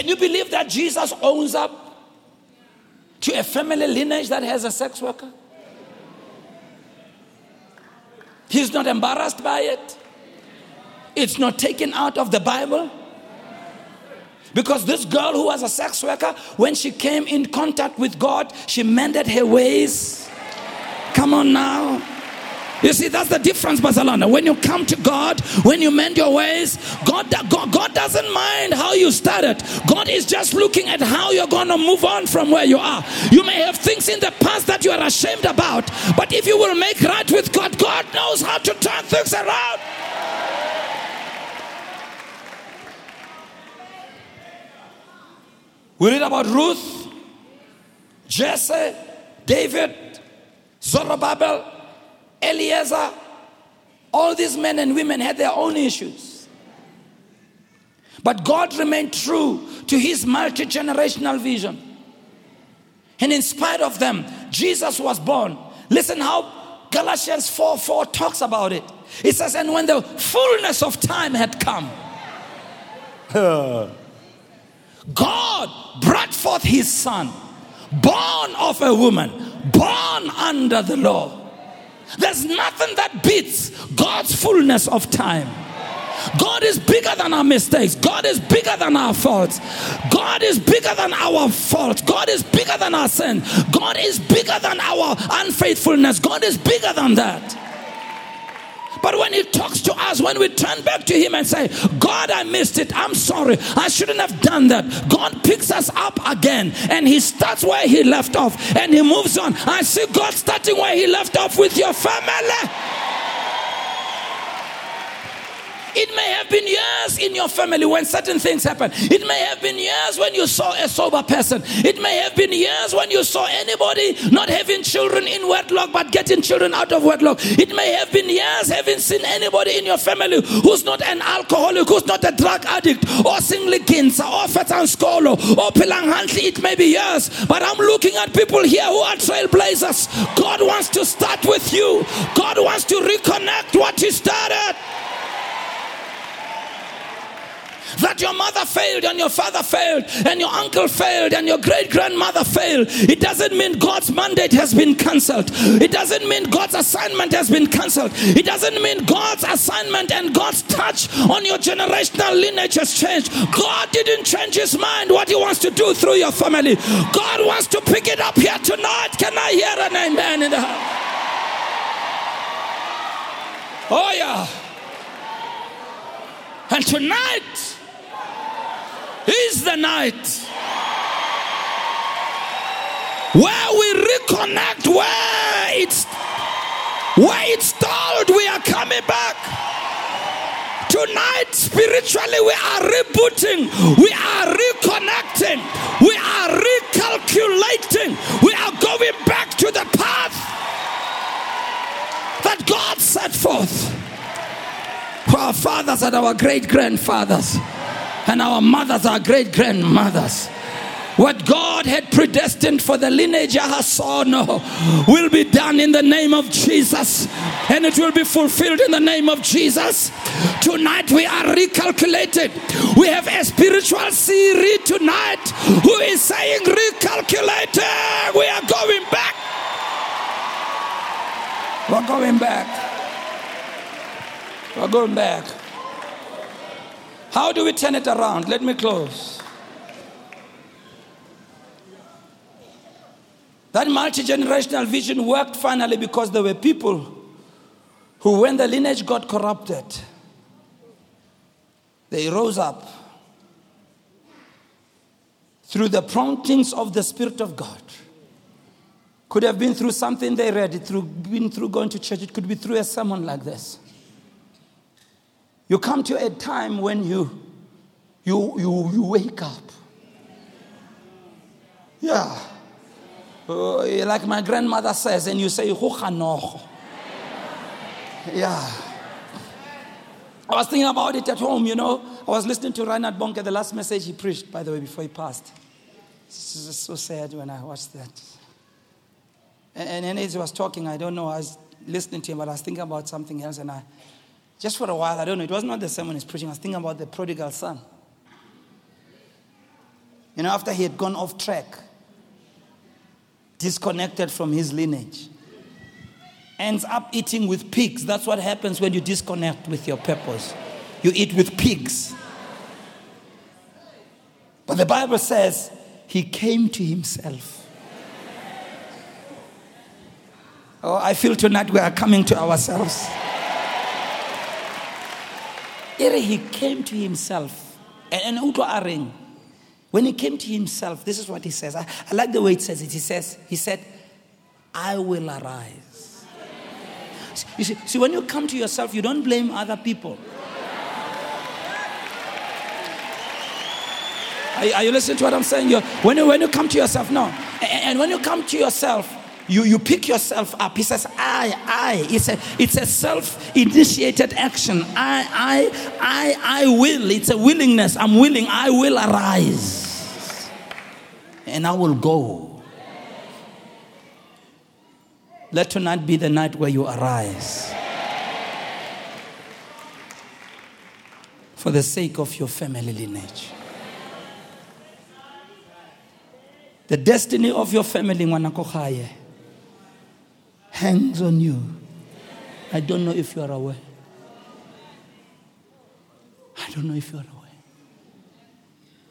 Can you believe that Jesus owns up to a family lineage that has a sex worker? He's not embarrassed by it. It's not taken out of the Bible. Because this girl who was a sex worker, when she came in contact with God, she mended her ways. Come on now. You see, that's the difference, Barcelona. When you come to God, when you mend your ways, God, God, God doesn't mind how you started. God is just looking at how you're going to move on from where you are. You may have things in the past that you are ashamed about, but if you will make right with God, God knows how to turn things around. We read about Ruth, Jesse, David, Zerubbabel, Eliezer, all these men and women had their own issues. But God remained true to his multi generational vision. And in spite of them, Jesus was born. Listen how Galatians 4 4 talks about it. It says, And when the fullness of time had come, God brought forth his son, born of a woman, born under the law. There's nothing that beats God's fullness of time. God is bigger than our mistakes. God is bigger than our faults. God is bigger than our fault. God is bigger than our sin. God is bigger than our unfaithfulness. God is bigger than that. But when He talks to us, when we turn back to Him and say, God, I missed it. I'm sorry. I shouldn't have done that. God picks us up again and He starts where He left off and He moves on. I see God starting where He left off with your family. It may have been years in your family when certain things happen. It may have been years when you saw a sober person. It may have been years when you saw anybody not having children in wedlock but getting children out of wedlock. It may have been years having seen anybody in your family who's not an alcoholic, who's not a drug addict, or singly cancer, or fetan skolo, or pilanghanti. It may be years, but I'm looking at people here who are trailblazers. God wants to start with you. God wants to reconnect what He started your mother failed and your father failed and your uncle failed and your great grandmother failed, it doesn't mean God's mandate has been cancelled. It doesn't mean God's assignment has been cancelled. It doesn't mean God's assignment and God's touch on your generational lineage has changed. God didn't change his mind what he wants to do through your family. God wants to pick it up here tonight. Can I hear an amen in the house? Oh, yeah. And tonight, is the night where we reconnect where it's where it stalled we are coming back. Tonight spiritually we are rebooting we are reconnecting we are recalculating we are going back to the path that god set forth. For our fathers and our great grandfathers and our mothers, our great grandmothers. What God had predestined for the lineage of Hasono will be done in the name of Jesus and it will be fulfilled in the name of Jesus. Tonight we are recalculated. We have a spiritual Siri tonight who is saying, recalculated. We are going back. We're going back. We're going back. How do we turn it around? Let me close. That multi generational vision worked finally because there were people who, when the lineage got corrupted, they rose up through the promptings of the Spirit of God. Could have been through something they read, it through been through going to church, it could be through a sermon like this. You come to a time when you, you, you, you wake up. Yeah. Uh, like my grandmother says, and you say, Yeah. I was thinking about it at home, you know. I was listening to Reinhard Bonnke, the last message he preached, by the way, before he passed. It's just so sad when I watched that. And, and as he was talking, I don't know, I was listening to him, but I was thinking about something else, and I, just for a while, I don't know, it was not the sermon he's preaching. I was thinking about the prodigal son. You know, after he had gone off track, disconnected from his lineage, ends up eating with pigs. That's what happens when you disconnect with your purpose. You eat with pigs. But the Bible says he came to himself. Oh, I feel tonight we are coming to ourselves he came to himself. And Aring, when he came to himself, this is what he says. I, I like the way it says it. He says, he said, I will arise. You see, see, when you come to yourself, you don't blame other people. Are, are you listening to what I'm saying? You're, when, you, when you come to yourself, no. And, and when you come to yourself, you, you pick yourself up. He says, I, I. It's a, it's a self initiated action. I, I, I, I will. It's a willingness. I'm willing. I will arise. And I will go. let tonight be the night where you arise. For the sake of your family lineage. The destiny of your family hangs on you. I don't know if you are aware. I don't know if you are aware.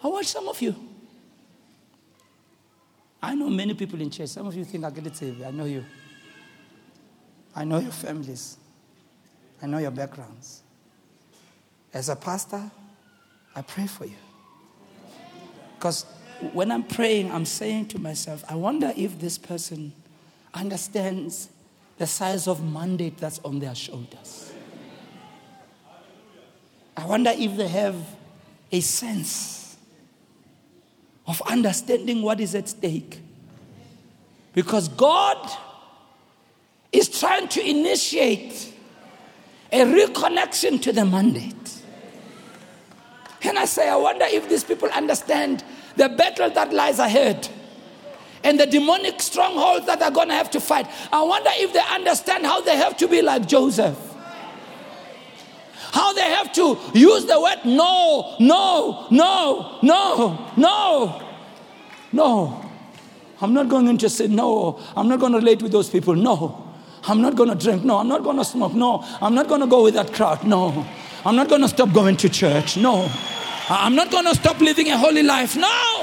I watch some of you. I know many people in church. Some of you think I get it saved. I know you. I know your families. I know your backgrounds. As a pastor, I pray for you. Because when I'm praying, I'm saying to myself, I wonder if this person understands the size of mandate that's on their shoulders. I wonder if they have a sense of understanding what is at stake. Because God is trying to initiate a reconnection to the mandate. And I say, I wonder if these people understand the battle that lies ahead and the demonic strongholds that they're going to have to fight. I wonder if they understand how they have to be like Joseph. How they have to use the word no, no, no, no, no, no. I'm not going to say no. I'm not going to relate with those people. No. I'm not going to drink. No. I'm not going to smoke. No. I'm not going to go with that crowd. No. I'm not going to stop going to church. No. I'm not going to stop living a holy life. No.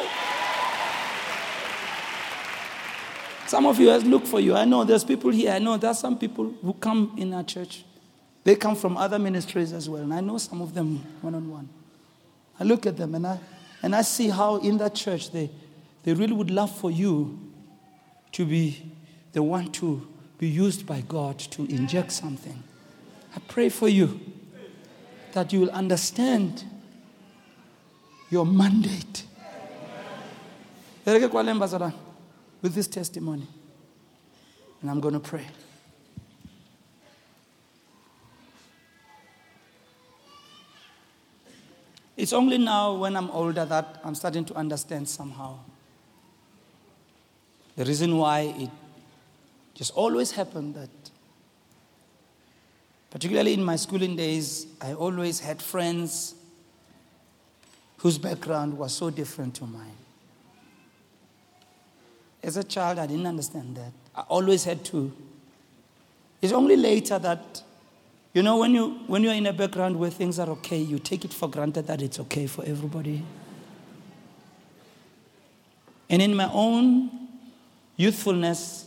Some of you has looked for you. I know there's people here. I know there's some people who come in our church. They come from other ministries as well. And I know some of them one on one. I look at them and I, and I see how in that church they, they really would love for you to be the one to be used by God to inject something. I pray for you that you will understand your mandate. With this testimony. And I'm going to pray. It's only now when I'm older that I'm starting to understand somehow. The reason why it just always happened that, particularly in my schooling days, I always had friends whose background was so different to mine. As a child, I didn't understand that. I always had to. It's only later that, you know, when, you, when you're in a background where things are okay, you take it for granted that it's okay for everybody. And in my own youthfulness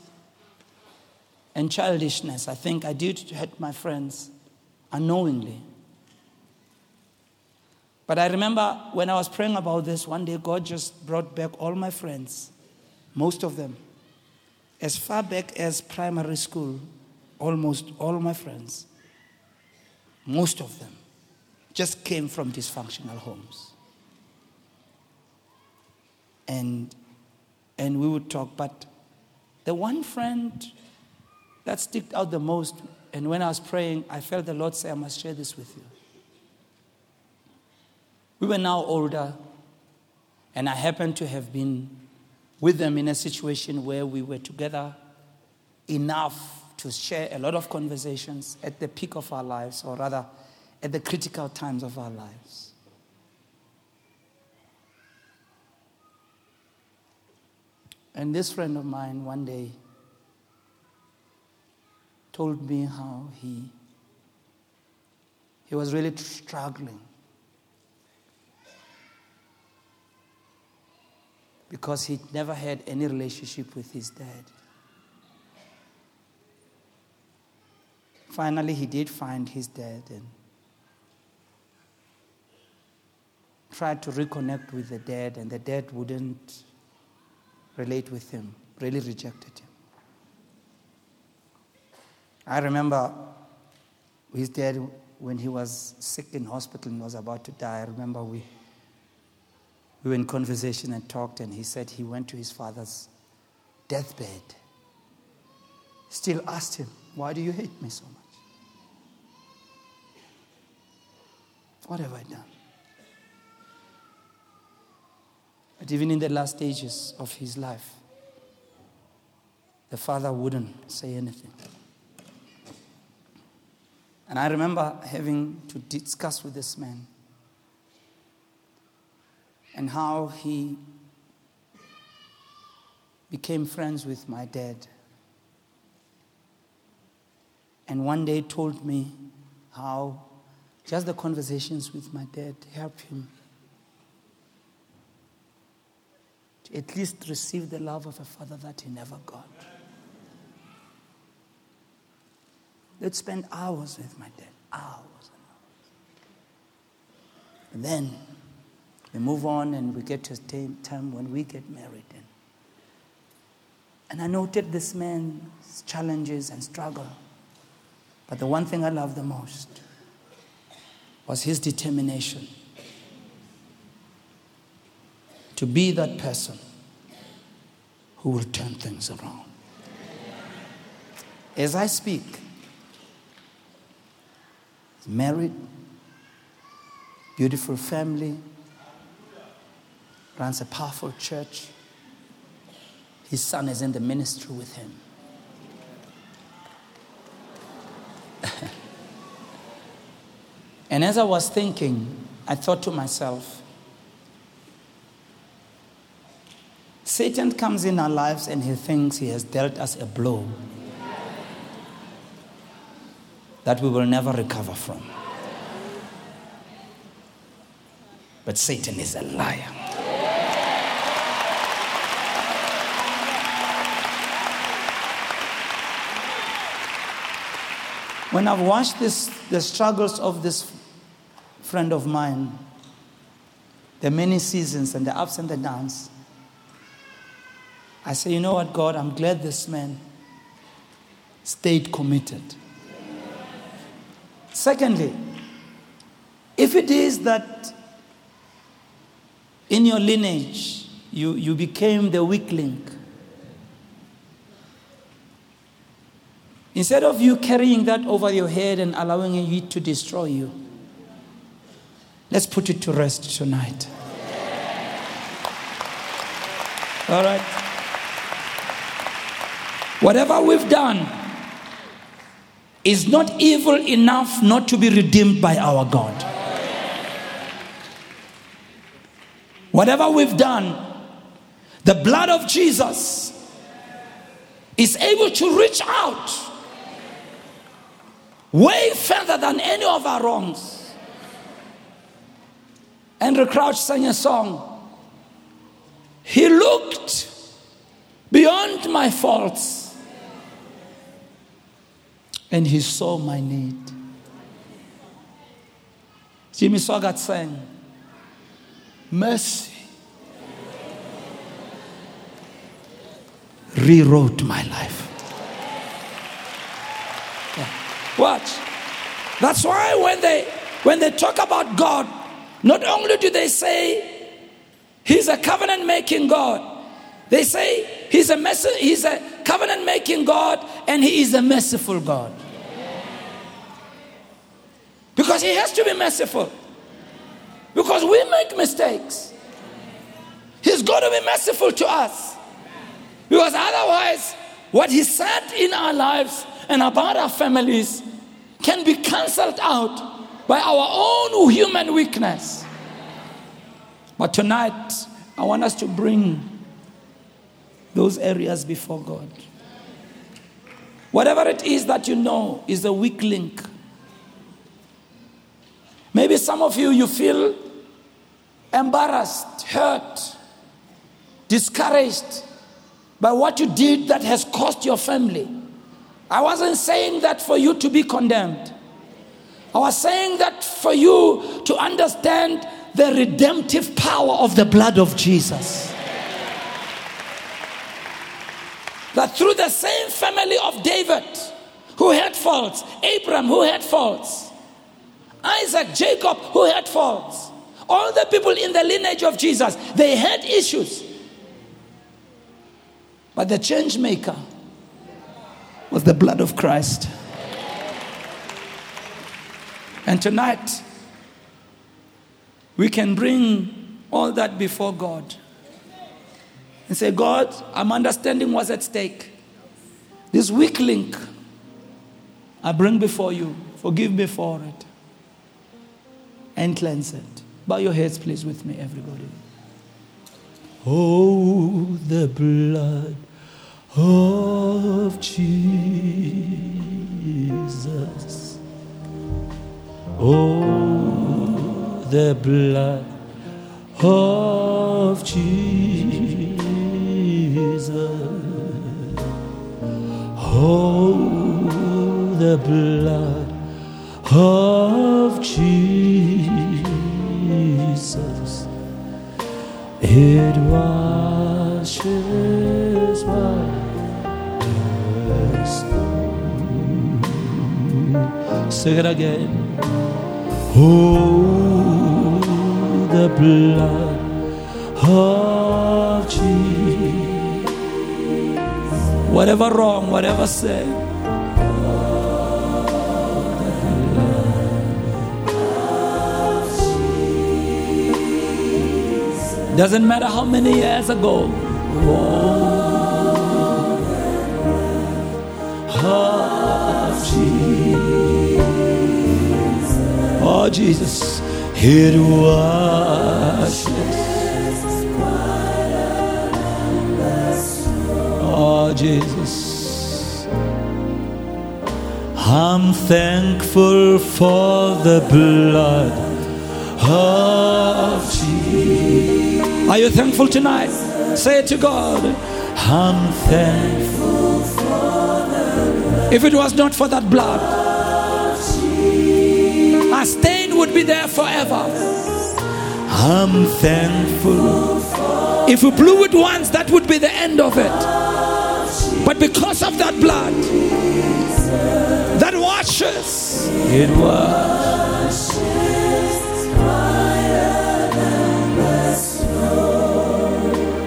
and childishness, I think I did hurt my friends unknowingly. But I remember when I was praying about this, one day God just brought back all my friends, most of them. As far back as primary school, almost all my friends, most of them, just came from dysfunctional homes. And and we would talk. But the one friend that sticked out the most, and when I was praying, I felt the Lord say, I must share this with you. We were now older, and I happened to have been with them in a situation where we were together enough to share a lot of conversations at the peak of our lives, or rather, at the critical times of our lives. And this friend of mine one day told me how he, he was really struggling because he'd never had any relationship with his dad. Finally, he did find his dad and tried to reconnect with the dad, and the dad wouldn't relate with him, really rejected him. I remember his dad when he was sick in hospital and was about to die. I remember we, we were in conversation and talked, and he said he went to his father's deathbed. Still asked him, Why do you hate me so much? What have I done? But even in the last stages of his life, the father wouldn't say anything. And I remember having to discuss with this man and how he became friends with my dad. And one day told me how just the conversations with my dad helped him to at least receive the love of a father that he never got. They'd spend hours with my dad, hours and hours. And then we move on and we get to a time when we get married. And, and I noted this man's challenges and struggle. But the one thing I loved the most was his determination to be that person who will turn things around. As I speak, married, beautiful family, runs a powerful church. His son is in the ministry with him. and as I was thinking, I thought to myself, Satan comes in our lives and he thinks he has dealt us a blow that we will never recover from. But Satan is a liar. When I've watched this, the struggles of this friend of mine, the many seasons and the ups and the downs, I say, you know what, God, I'm glad this man stayed committed. Secondly, if it is that in your lineage you, you became the weak link, instead of you carrying that over your head and allowing it to destroy you, let's put it to rest tonight. All right? Whatever we've done, is not evil enough not to be redeemed by our God. Whatever we've done, the blood of Jesus is able to reach out way further than any of our wrongs. Andraé Crouch sang a song. He looked beyond my faults and he saw my need. Jimmy Swaggart sang, Mercy rewrote my life. Yeah. Watch. That's why when they when they talk about God, not only do they say He's a covenant making God, they say He's a mess- He's a covenant making God and He is a merciful God. Because He has to be merciful. Because we make mistakes. He's got to be merciful to us. Because otherwise, what He said in our lives and about our families can be cancelled out by our own human weakness. But tonight, I want us to bring those areas before God. Whatever it is that you know is a weak link. Maybe some of you, you feel embarrassed, hurt, discouraged by what you did that has cost your family. I wasn't saying that for you to be condemned. I was saying that for you to understand the redemptive power of the blood of Jesus. that through the same family of David, who had faults, Abraham, who had faults, Isaac, Jacob, who had faults, all the people in the lineage of Jesus, they had issues. But the change maker was the blood of Christ. And tonight, we can bring all that before God and say, God, I'm understanding what's at stake. This weak link I bring before you. Forgive me for it. And cleanse it. Bow your heads, please, with me, everybody. Oh, the blood of Jesus. Oh, the blood of Jesus. Oh, the blood of Jesus. It washes white Sing it again. Oh, the blood of Jesus. Whatever wrong, whatever sin. Doesn't matter how many years ago. Oh, Jesus. Oh, Jesus. It washes. Oh, Jesus. I'm thankful for the blood of Jesus. Are you thankful tonight? Say it to God. I'm thankful. If it was not for that blood, our stain would be there forever. I'm thankful. If we blew it once, that would be the end of it. But because of that blood, that washes, it washes.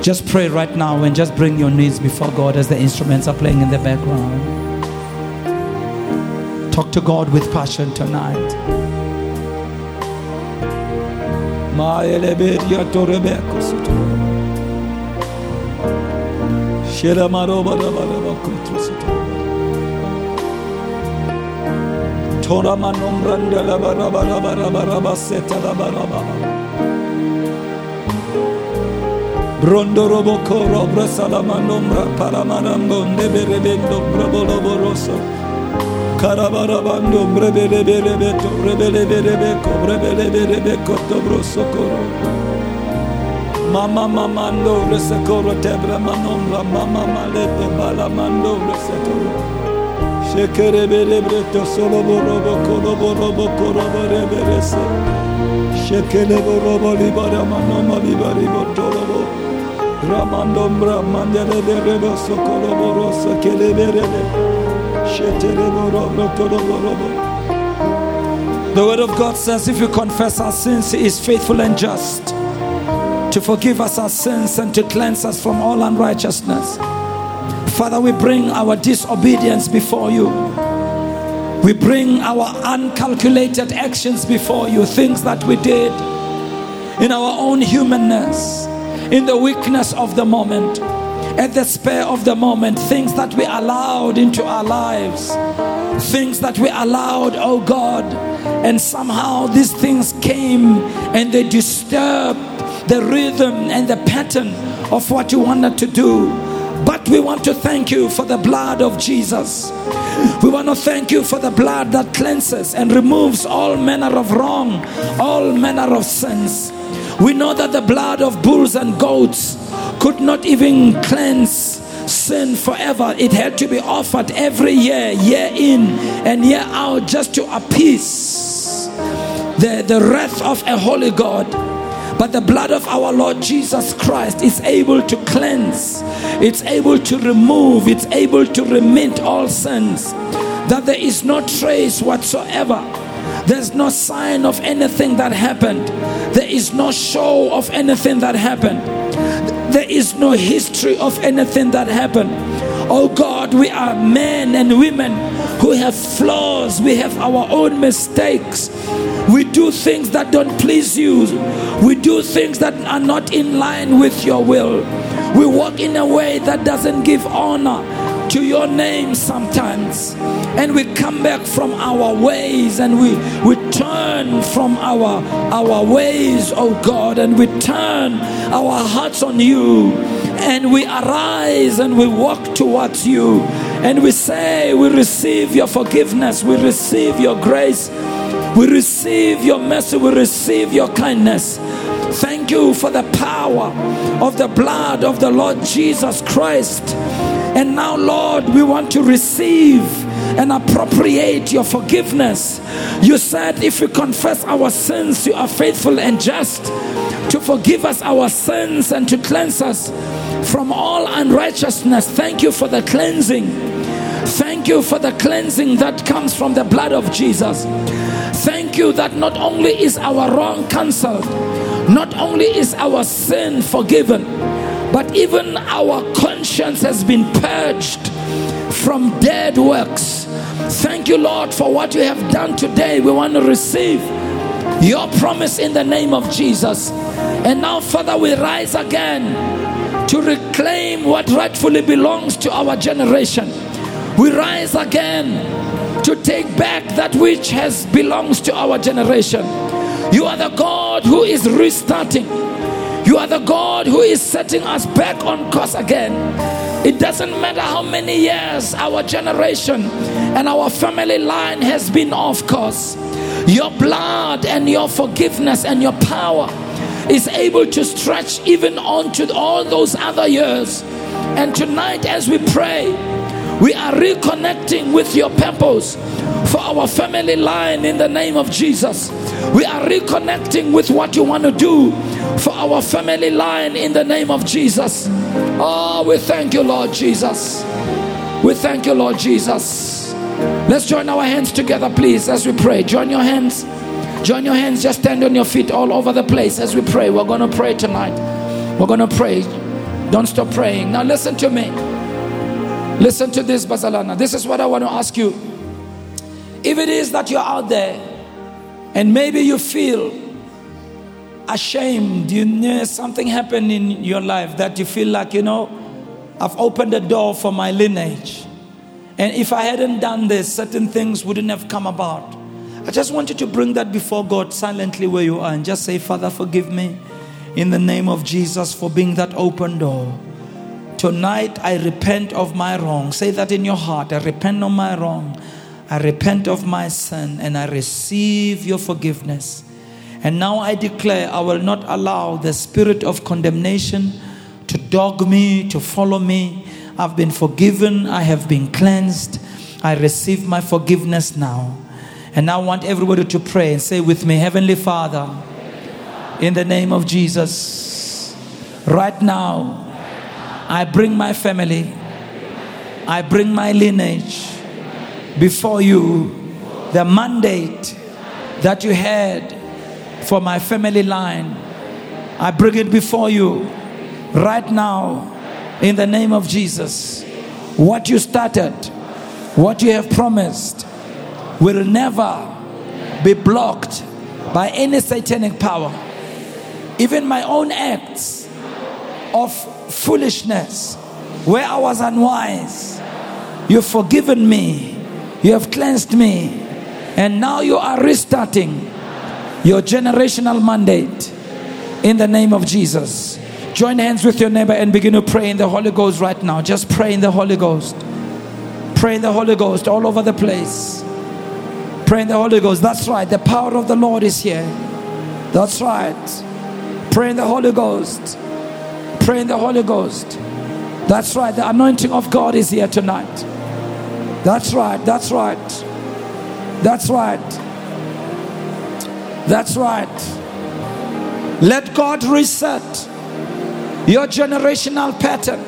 Just pray right now and just bring your needs before God as the instruments are playing in the background. Talk to God with passion tonight. Brabolo. Carabarabando brebele bere beto brebele bere beko brebele bere beko dobro socorro. Mama mamando resecoro tebra manombra mama malete balamando resecoro. Şekere bere breto solo borobo kolo borobo koro bere berese. Şekele borobo libara manoma libari botorobo. Ramandombra mandele bere boso kolo borosa kele The word of God says if you confess our sins, He is faithful and just to forgive us our sins and to cleanse us from all unrighteousness. Father, we bring our disobedience before you. We bring our uncalculated actions before you, things that we did in our own humanness, in the weakness of the moment, at the spur of the moment, things that we allowed into our lives, things that we allowed, oh God, and somehow these things came and they disturbed the rhythm and the pattern of what you wanted to do. But we want to thank you for the blood of Jesus. We want to thank you for the blood that cleanses and removes all manner of wrong, all manner of sins. We know that the blood of bulls and goats could not even cleanse sin forever. It had to be offered every year, year in and year out, just to appease the, the wrath of a holy God. But the blood of our Lord Jesus Christ is able to cleanse, it's able to remove, it's able to remit all sins. That there is no trace whatsoever. There's no sign of anything that happened. There is no show of anything that happened. There is no history of anything that happened. Oh God, we are men and women who have flaws. We have our own mistakes. We do things that don't please you. We do things that are not in line with your will. We walk in a way that doesn't give honor to your name sometimes. And we come back from our ways and we, we turn from our, our ways, oh God, and we turn our hearts on you. And we arise and we walk towards you. And we say, We receive your forgiveness, we receive your grace, we receive your mercy, we receive your kindness. Thank you for the power of the blood of the Lord Jesus Christ. And now, Lord, we want to receive and appropriate your forgiveness. You said, if we confess our sins, you are faithful and just to forgive us our sins and to cleanse us from all unrighteousness. Thank you for the cleansing. Thank you for the cleansing that comes from the blood of Jesus. Thank you that not only is our wrong cancelled, not only is our sin forgiven, but even our conscience has been purged from dead works. Thank you, Lord, for what you have done today. We want to receive your promise in the name of Jesus. And now, Father, we rise again to reclaim what rightfully belongs to our generation. We rise again to take back that which has belongs to our generation. You are the God who is restarting. You are the God who is setting us back on course again. It doesn't matter how many years our generation and our family line has been off course. Your blood and your forgiveness and your power is able to stretch even onto all those other years. And tonight, as we pray, we are reconnecting with your purpose for our family line in the name of Jesus. We are reconnecting with what you want to do for our family line in the name of Jesus. Oh, we thank you, Lord Jesus. We thank you, Lord Jesus. Let's join our hands together, please, as we pray. Join your hands. Join your hands. Just stand on your feet all over the place as we pray. We're going to pray tonight. We're going to pray. Don't stop praying. Now, listen to me. Listen to this, Bazalana. This is what I want to ask you. If it is that you're out there and maybe you feel ashamed, you know something happened in your life that you feel like, you know, I've opened the door for my lineage. And if I hadn't done this, certain things wouldn't have come about. I just want you to bring that before God silently where you are and just say, Father, forgive me in the name of Jesus for being that open door. Tonight, I repent of my wrong. Say that in your heart. I repent of my wrong. I repent of my sin and I receive your forgiveness. And now I declare I will not allow the spirit of condemnation to dog me, to follow me. I've been forgiven, I have been cleansed. I receive my forgiveness now. And I want everybody to pray and say with me, Heavenly Father, in the name of Jesus, right now, I bring my family, I bring my lineage before you, the mandate that you had for my family line. I bring it before you right now in the name of Jesus. What you started, what you have promised, will never be blocked by any satanic power. Even my own acts of foolishness, where I was unwise, you've forgiven me, you have cleansed me, and now you are restarting your generational mandate in the name of Jesus. Join hands with your neighbor and begin to pray in the Holy Ghost right now. Just pray in the Holy Ghost. Pray in the Holy Ghost all over the place. Pray in the Holy Ghost. That's right. The power of the Lord is here. That's right. Pray in the Holy Ghost. Pray in the Holy Ghost. That's right. The anointing of God is here tonight. That's right. That's right. That's right. That's right. Let God reset your generational pattern.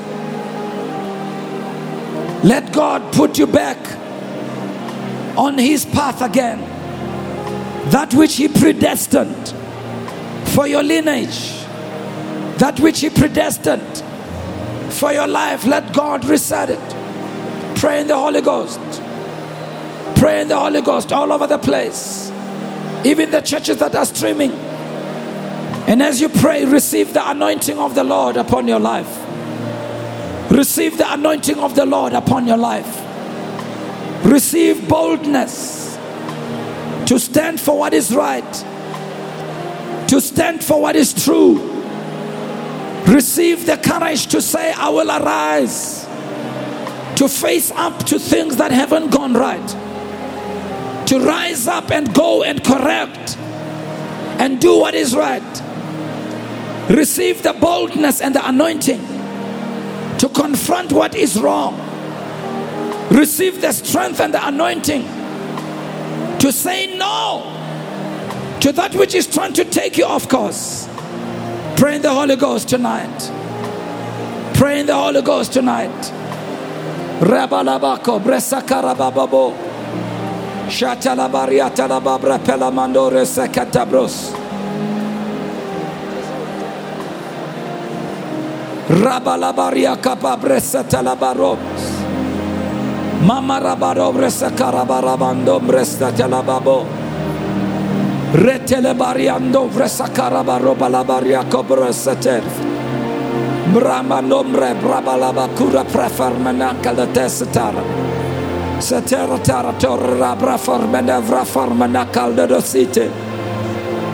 Let God put you back on His path again. That which He predestined for your lineage, that which He predestined for your life, let God reset it. Pray in the Holy Ghost. Pray in the Holy Ghost all over the place even the churches that are streaming. And as you pray, receive the anointing of the Lord upon your life. Receive the anointing of the Lord upon your life. Receive boldness to stand for what is right, to stand for what is true. Receive the courage to say, I will arise, to face up to things that haven't gone right, to rise up and go and correct and do what is right. Receive the boldness and the anointing to confront what is wrong. Receive the strength and the anointing to say no to that which is trying to take you off course. Pray in the Holy Ghost tonight. Pray in the Holy Ghost tonight. Rabalabako, Bresakarababo, Shatalabariatalababra Pelamandore Sekatabros. Rabalabaria Capabresa Talabarobs. Mama Rabarobresa Carabarabando Bresta. Retelebariando Bresa Carabaroba Labaria Cobresa Terf. Brahma nombre Brabalaba Cura Prefermananca la Tessatara. Setera Tara Torre Rabra Formena Vra Formanacal de Dosite.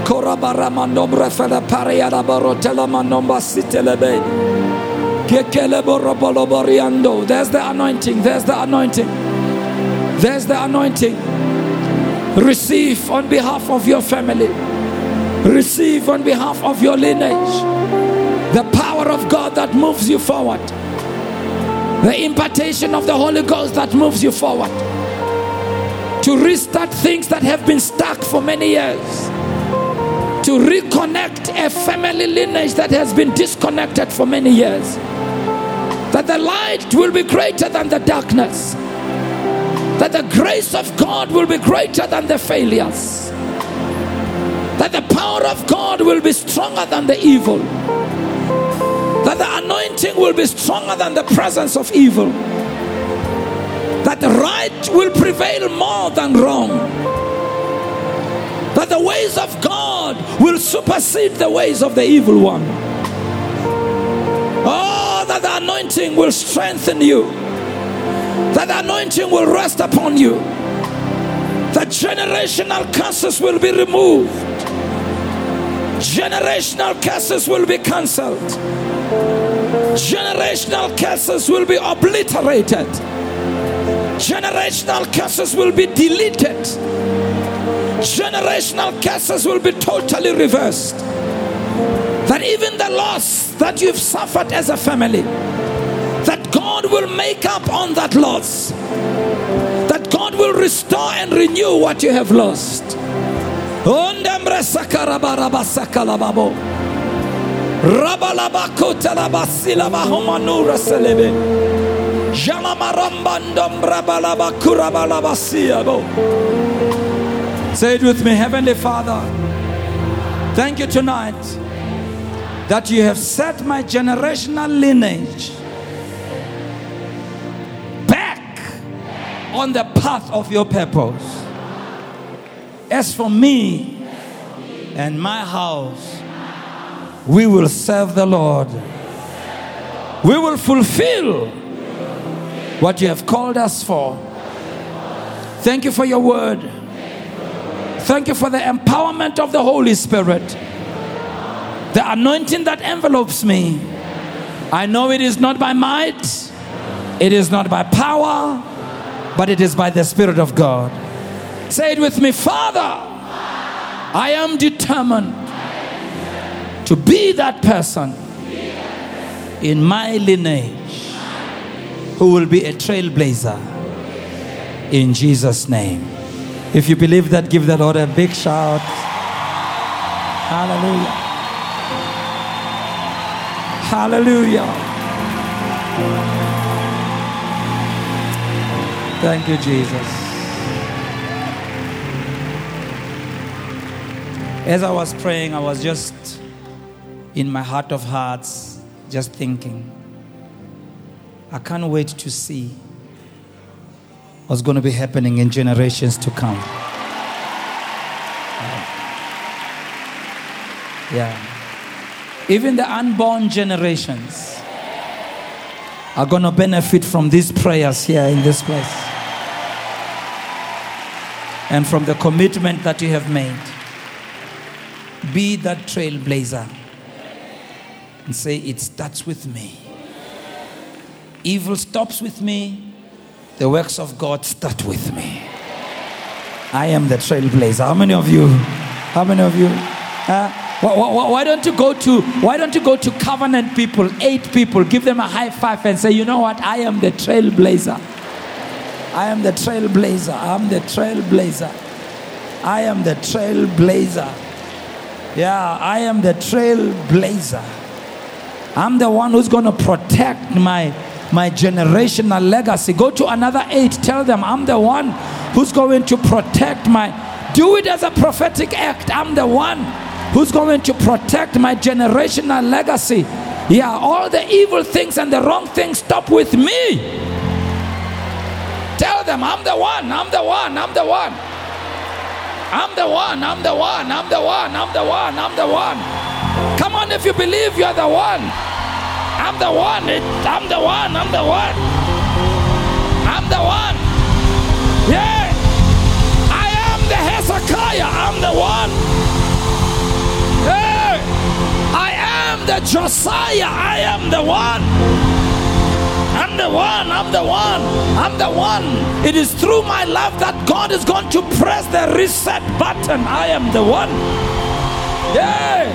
Corabaramando Brefela Pariada Barotela Manomba Sitelebe. There's the anointing. There's the anointing. There's the anointing. Receive on behalf of your family. Receive on behalf of your lineage. The power of God that moves you forward. The impartation of the Holy Ghost that moves you forward. To restart things that have been stuck for many years. To reconnect a family lineage that has been disconnected for many years that the light will be greater than the darkness, that the grace of God will be greater than the failures, that the power of God will be stronger than the evil, that the anointing will be stronger than the presence of evil, that right will prevail more than wrong. That the ways of God will supersede the ways of the evil one. Oh, that the anointing will strengthen you, that the anointing will rest upon you, that generational curses will be removed, generational curses will be cancelled, generational curses will be obliterated, generational curses will be deleted, generational curses will be totally reversed. That even the loss that you've suffered as a family, that God will make up on that loss, that God will restore and renew what you have lost. Say it with me, Heavenly Father. Thank you tonight that you have set my generational lineage back on the path of your purpose. As for me and my house, we will serve the Lord. We will fulfill what you have called us for. Thank you for your word. Thank you for the empowerment of the Holy Spirit the anointing that envelopes me. I know it is not by might, it is not by power, but it is by the Spirit of God. Say it with me, Father, I am determined to be that person in my lineage who will be a trailblazer in Jesus' name. If you believe that, give the Lord a big shout. Hallelujah. Hallelujah. Thank you, Jesus. As I was praying, I was just in my heart of hearts, just thinking, I can't wait to see what's going to be happening in generations to come. Yeah even the unborn generations. are going to benefit from these prayers here in this place and from the commitment that you have made. Be that trailblazer and say, It starts with me. Evil stops with me, the works of God start with me. I am the trailblazer. How many of you? How many of you? Uh, why, why, why, don't you go to why don't you go to covenant people, eight people, give them a high five and say, you know what? I am the trailblazer. I am the trailblazer. I am the trailblazer. I am the trailblazer. Yeah, I am the trailblazer. I'm the one who's going to protect my my generational legacy. Go to another eight. Tell them I'm the one who's going to protect my. Do it as a prophetic act. I'm the one who's going to protect my generational legacy. Yeah, all the evil things and the wrong things stop with me. Tell them, I'm the one, I'm the one, I'm the one. I'm the one, I'm the one, I'm the one, I'm the one, I'm the one. Come on, if you believe you're the one. I'm the one, it, I'm the one, I'm the one. I'm the one. Yeah. I am the Hezekiah, I'm the one. Hey. I am the Josiah. I am the one. I'm the one. I'm the one. I'm the one. It is through my love that God is going to press the reset button. I am the one. Yeah.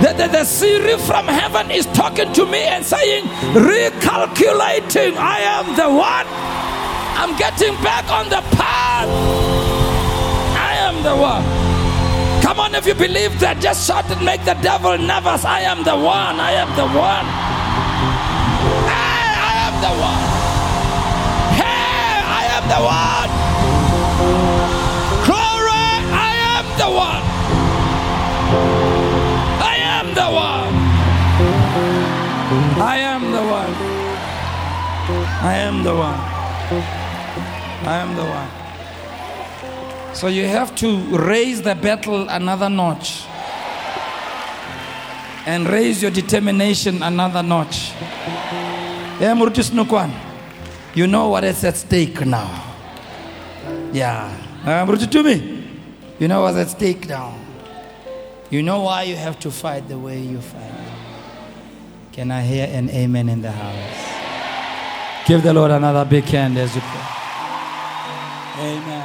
The, the, the Siri from heaven is talking to me and saying, recalculating. I am the one. I'm getting back on the path. I am the one. Come on, if you believe that, just shout and make the devil nervous. I am the one. I am the one. Hey, I am the one. Hey, I am the one. Glory, I am the one. I am the one. I am the one. I am the one. I am the one. So you have to raise the battle another notch and raise your determination another notch. Eh, you know what is at stake now. Yeah. Eh, to me. You know what's at stake now. You know why you have to fight the way you fight. Can I hear an amen in the house? Give the Lord another big hand as you pray. Amen.